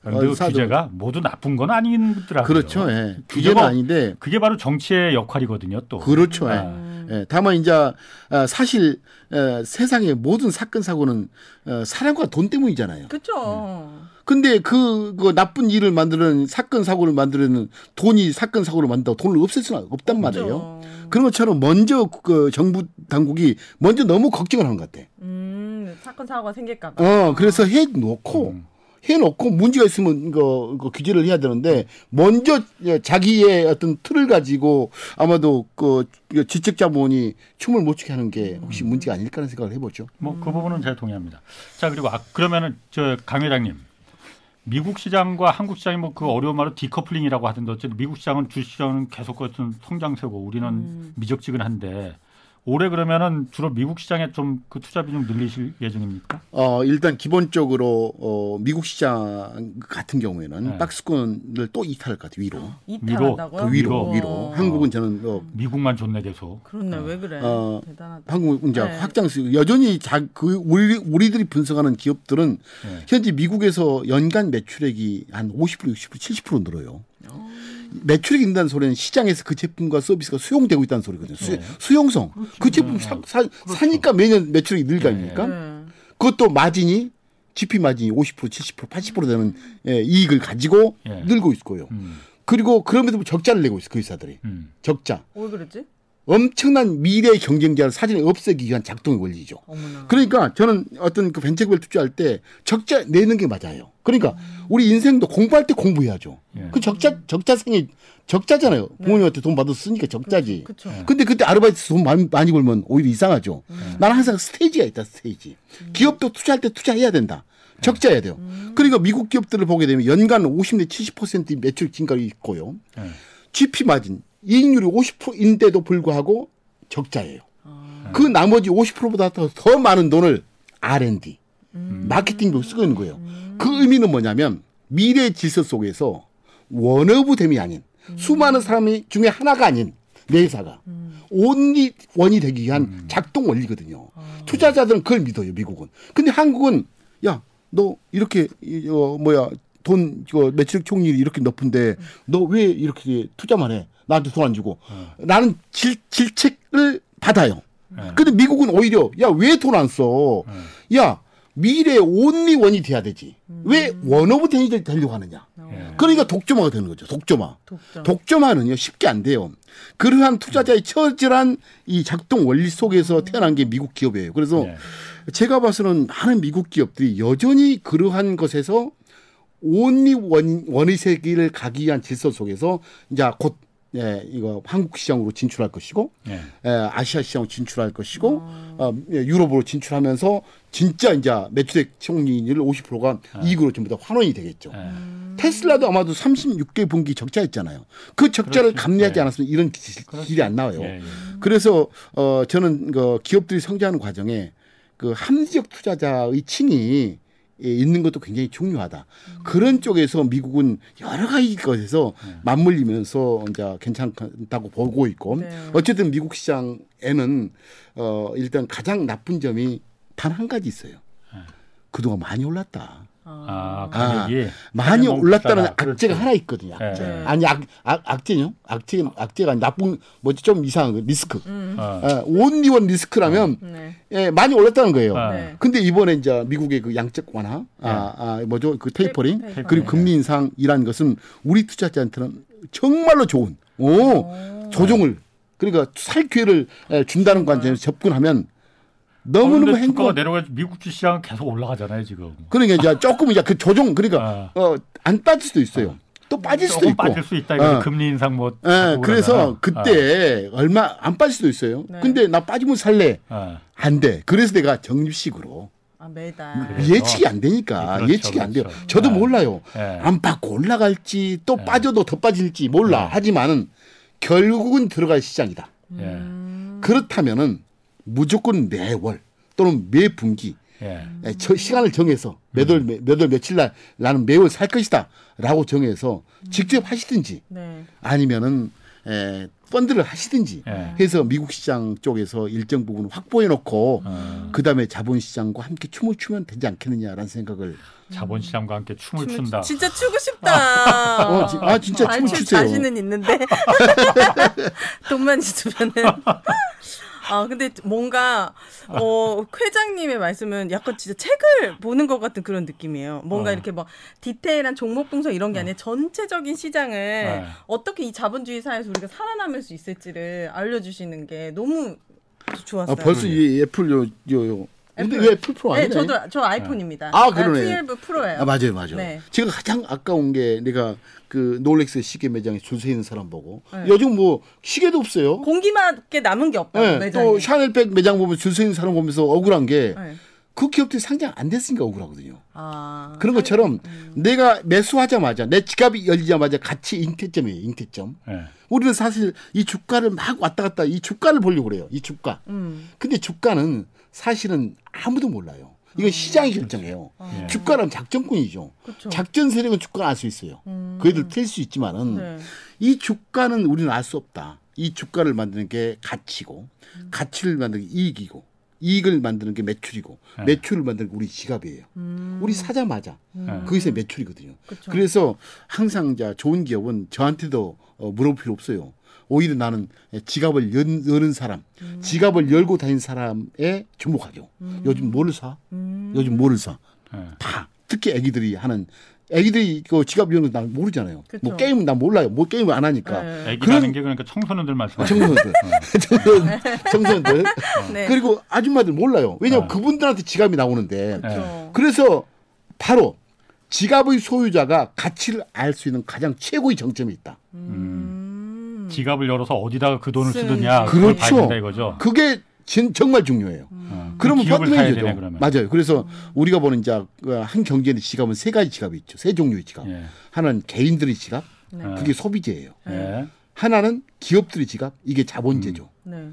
그런데 그 어, 규제가 모두 나쁜 건 아니더라고요. 그렇죠. 예. 규제가 아닌데 그게 바로 정치의 역할이거든요. 또. 그렇죠. 예. 아. 예, 다만 이제 아, 사실 어, 세상의 모든 사건 사고는 어, 사람과 돈 때문이잖아요. 그렇죠. 근데 그, 그 나쁜 일을 만드는 사건 사고를 만드는 돈이 사건 사고를 만든다고 돈을 없앨 수는 없단 말이에요. 그런 것처럼 먼저 그 정부 당국이 먼저 너무 걱정을 하는 것 같아. 음 사건 사고가 생길까 봐. 어, 그래서 해 놓고 음. 해 놓고 문제가 있으면 이거, 이거 규제를 해야 되는데 먼저 자기의 어떤 틀을 가지고 아마도 그 지적 자본이 춤을 못 추게 하는 게 혹시 문제가 아닐까 하는 생각을 해보죠. 뭐 그 부분은 제가 동의합니다. 자 그리고 아, 그러면은 저 강 회장님 미국 시장과 한국 시장이 뭐 그 어려운 말로 decoupling이라고 하던데 어쨌든 미국 시장은 주시장은 계속 어떤 성장세고 우리는 미적지근한데 올해 그러면은 주로 미국 시장에 좀 그 투자 비중 늘리실 예정입니까? 어, 일단 기본적으로 어, 미국 시장 같은 경우에는 네. 박스권을 또 이탈할 것 같아요. 위로. 이탈한다고요? 더 위로, 위로. 위로. 어. 한국은 저는 어, 미국만 좋네 계속. 그렇네 왜 그래? 어, 대단하다. 한국 이제 네. 확장수 여전히 자, 그 우리 우리들이 분석하는 기업들은 네. 현재 미국에서 연간 매출액이 한 50% 60% 70% 늘어요. 매출액이 는다는 소리는 시장에서 그 제품과 서비스가 수용되고 있다는 소리거든요. 수, 네. 수 용성. 그 제품 사, 사, 사니까 매년 매출액이 늘거 아닙니까? 네. 그것도 마진이 GP 마진이 50% 70% 80% 되는 예, 이익을 가지고 예. 늘고 있을 거예요. 음, 그리고 그럼에도 적자를 내고 있어 그 회사들이 음. 적자. 왜 그랬지? 엄청난 미래의 경쟁자를 사전에 없애기 위한 작동의 원리죠. 어머나. 그러니까 저는 어떤 그 벤처기업을 투자할 때 적자 내는 게 맞아요. 그러니까 우리 인생도 공부할 때 공부해야죠. 예. 그 적자 적자생이 적자잖아요. 부모님한테 돈 받아 쓰니까 적자지. 그렇죠. 근데 그때 아르바이트 돈 많이, 많이 벌면 오히려 이상하죠. 나는 항상 스테이지가 있다 스테이지. 기업도 투자할 때 투자해야 된다. 적자해야 돼요. 그러니까 미국 기업들을 보게 되면 연간 50내 70% 매출 증가가 있고요. 예. GP 마진 이익률이 50%인데도 불구하고 적자예요. 그 나머지 50%보다 더, 더 많은 돈을 R&D, 마케팅도 쓰고 있는 거예요. 그 의미는 뭐냐면 미래의 질서 속에서 원어브 댐이 아닌 수많은 사람이 중에 하나가 아닌 내 회사가 온리 원이 되기 위한 작동 원리거든요. 투자자들은 그걸 믿어요, 미국은. 근데 한국은 야, 너 이렇게 이, 어, 뭐야 돈 이거 매출액 총률이 이렇게 높은데 너 왜 이렇게 투자만 해? 나한테 돈 안 주고 나는 질, 질책을 받아요. 네. 근데 미국은 오히려 야 왜 돈 안 써? 야 미래의 only one이 돼야 되지. 왜 one of ten이 되려고 하느냐? 예. 그러니까 독점화가 되는 거죠. 독점화. 독점. 독점 화는요 쉽게 안 돼요. 그러한 투자자의 처절한 이 작동 원리 속에서 태어난 게 미국 기업이에요. 그래서 예. 제가 봐서는 많은 미국 기업들이 여전히 그러한 것에서 only one, one의 세계를 가기 위한 질서 속에서 이제 곧 예, 이거 한국 시장으로 진출할 것이고 예. 예, 아시아 시장으로 진출할 것이고 어, 예, 유럽으로 진출하면서 진짜 이제 매출액 총리율 50%가 이익으로 전부 다 환원이 되겠죠. 예. 테슬라도 아마도 36개 분기 적자였잖아요. 그 적자를 그렇죠. 감내하지 네. 않았으면 이런 기- 길이 안 나와요. 예, 예. 그래서 어 저는 그 기업들이 성장하는 과정에 그 합리적 투자자의 층이 예, 있는 것도 굉장히 중요하다. 그런 쪽에서 미국은 여러 가지 것에서 맞물리면서 이제 괜찮다고 보고 있고 네. 어쨌든 미국 시장에는 어 일단 가장 나쁜 점이 단 한 가지 있어요. 그동안 많이 올랐다. 아, 가격이 많이 너무 올랐다는 비싸다. 악재가 그렇지. 하나 있거든요. 악재. 네. 아니 악, 악 악재요? 악재 악재가 아니 나쁜 뭐지 좀 이상한 거 리스크. 어. 예, only one 리스크라면 네. 예, 많이 올랐다는 거예요. 아. 네. 근데 이번에 이제 미국의 그 양적 완화, 아, 아 뭐죠 그 tapering tapering. 그리고 금리 인상이라는 것은 우리 투자자한테는 정말로 좋은 오, 조정을 그러니까 살 기회를 예, 준다는 관점에서 접근하면 너무너무 어, 행복한. 내려가 미국 주식 시장은 계속 올라가잖아요 지금. 그러니까 이제 조금 이제 그 조정 그러니까 어, 안 빠질 수도 있어요. 또 빠질 수도 있고. 빠질 수 있다. 이거 어. 금리 인상 뭐. 예, 하고 그래서. 그때 얼마 안 빠질 수도 있어요. 네. 근데 나 빠지면 살래. 어. 어. 안 돼. 그래서 내가 적립식으로 아 매달. 예측이 안 되니까 그렇죠, 예측이 안 돼요. 그렇죠. 저도 네. 몰라요. 예. 안 받고 올라갈지 또 빠져도 더 빠질지 몰라. 네. 하지만은 결국은 들어갈 시장이다. 예. 음. 그렇다면은 무조건 매월 또는 매 분기 예. 에, 저 시간을 정해서 몇월 몇월 며칠 날 나는 매월 살 것이다라고 정해서 직접 하시든지 네. 아니면은 에, 펀드를 하시든지 예. 해서 미국 시장 쪽에서 일정 부분 확보해 놓고 어. 그다음에 자본 시장과 함께 춤을 추면 되지 않겠느냐라는 생각을 자본 시장과 함께 춤을 춤을 춘다. 추- 진짜 추고 싶다. 어, 지- 아, 진짜 춤을 출 추세요. 자신은 있는데 돈만 있으면은. 아 근데 뭔가 어 회장님의 말씀은 약간 진짜 책을 보는 것 같은 그런 느낌이에요. 뭔가 어. 이렇게 뭐 디테일한 종목 분석 이런 게 아니라 전체적인 시장을 네. 어떻게 이 자본주의 사회에서 우리가 살아남을 수 있을지를 알려주시는 게 너무 좋았어요. 아, 벌써 이 애플 요, 요, 요. 근데 애플. 왜 애플 프로 네, 아니네? 저도 저 아이폰입니다. 아, 그러네. 12 프로예요. 아, 맞아요, 맞아요. 네. 제가 가장 아까운 게 내가 그 롤렉스 시계 매장에 줄 서 있는 사람 보고 네. 요즘 뭐 시계도 없어요. 공기밖에 남은 게 없다고 네, 매장에. 또 샤넬백 매장 보면 줄 서 있는 사람 보면서 억울한 게그 네. 기업들이 상장 안 됐으니까 억울하거든요. 아, 그런 것처럼 내가 매수하자마자 내 지갑이 열리자마자 같이 잉태점이에요. 잉태점. 예. 우리는 사실 이 주가를 막 왔다 갔다 이 주가를 보려고 그래요. 이 주가. 음. 근데 주가는 사실은 아무도 몰라요. 이건 시장이 결정해요. 예. 주가는 작전꾼이죠. 그쵸. 작전 세력은 주가를 알수 있어요. 음. 그 애들 틀 수 있지만은 네. 이 주가는 우리는 알 수 없다. 이 주가를 만드는 게 가치고 가치를 만드는 게 이익이고 이익을 만드는 게 매출이고 네. 매출을 만드는 게 우리 지갑이에요. 음. 우리 사자마자 음. 거기서 매출이거든요. 그쵸. 그래서 항상 자 좋은 기업은 저한테도 어, 물어볼 필요 없어요. 오히려 나는 지갑을 연, 여는 사람, 음. 지갑을 열고 다니는 사람에 주목하죠. 요즘 뭐를 사? 음. 요즘 뭐를 사? 예. 다 특히 애기들이 하는 애기들이 그 지갑 여는 거난 모르잖아요. 그쵸. 뭐 게임은 난 몰라요. 뭐 게임을 안 하니까. 네. 애기라는 게 그러니까 청소년들 말씀하시는 청소년들, 청소년, 청소년들. 네. 그리고 아줌마들 몰라요. 왜냐면 어. 그분들한테 지갑이 나오는데. 네. 그쵸. 그래서 바로 지갑의 소유자가 가치를 알 수 있는 가장 최고의 정점이 있다. 음. 지갑을 열어서 어디다가 그 돈을. 쓰느냐 그걸 봐야 그렇죠. 된다 이거죠. 그게 진- 정말 중요해요. 어. 그러면 기업을 사야 펀드매니저죠. 되네 그러면. 맞아요. 그래서 우리가 보는 이제 그한 경제의 지갑은 세 가지 지갑이 있죠. 세 종류의 지갑. 예. 하나는 개인들의 지갑, 네. 그게 소비재예요. 예. 하나는 기업들의 지갑, 이게 자본재죠. 네.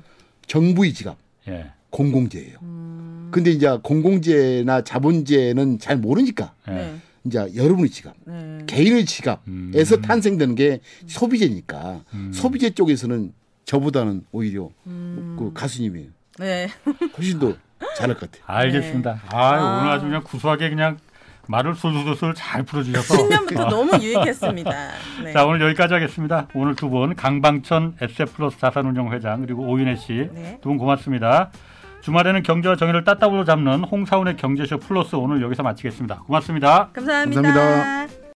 정부의 지갑, 예. 공공재예요. 음. 근데 이제 공공재나 자본재는 잘 모르니까 예. 네. 이제 여러분의 지갑, 네. 개인의 지갑에서 음. 탄생되는 게 소비재니까 음. 소비재 쪽에서는 저보다는 오히려 음. 그 가수님이 네. 훨씬 더 잘할 것 같아요. 알겠습니다. 아, 아. 오늘 아주 그냥 구수하게 그냥 말을 술술술 잘 풀어주셔서. 신년부터 너무 유익했습니다. 네. 자 오늘 여기까지 하겠습니다. 오늘 두 분 강방천 에셋플러스 자산운용 회장 그리고 오윤혜 씨두 네. 분 고맙습니다. 주말에는 경제와 정의를 따따블로 잡는 홍사운의 경제쇼 플러스 오늘 여기서 마치겠습니다. 고맙습니다. 감사합니다. 감사합니다.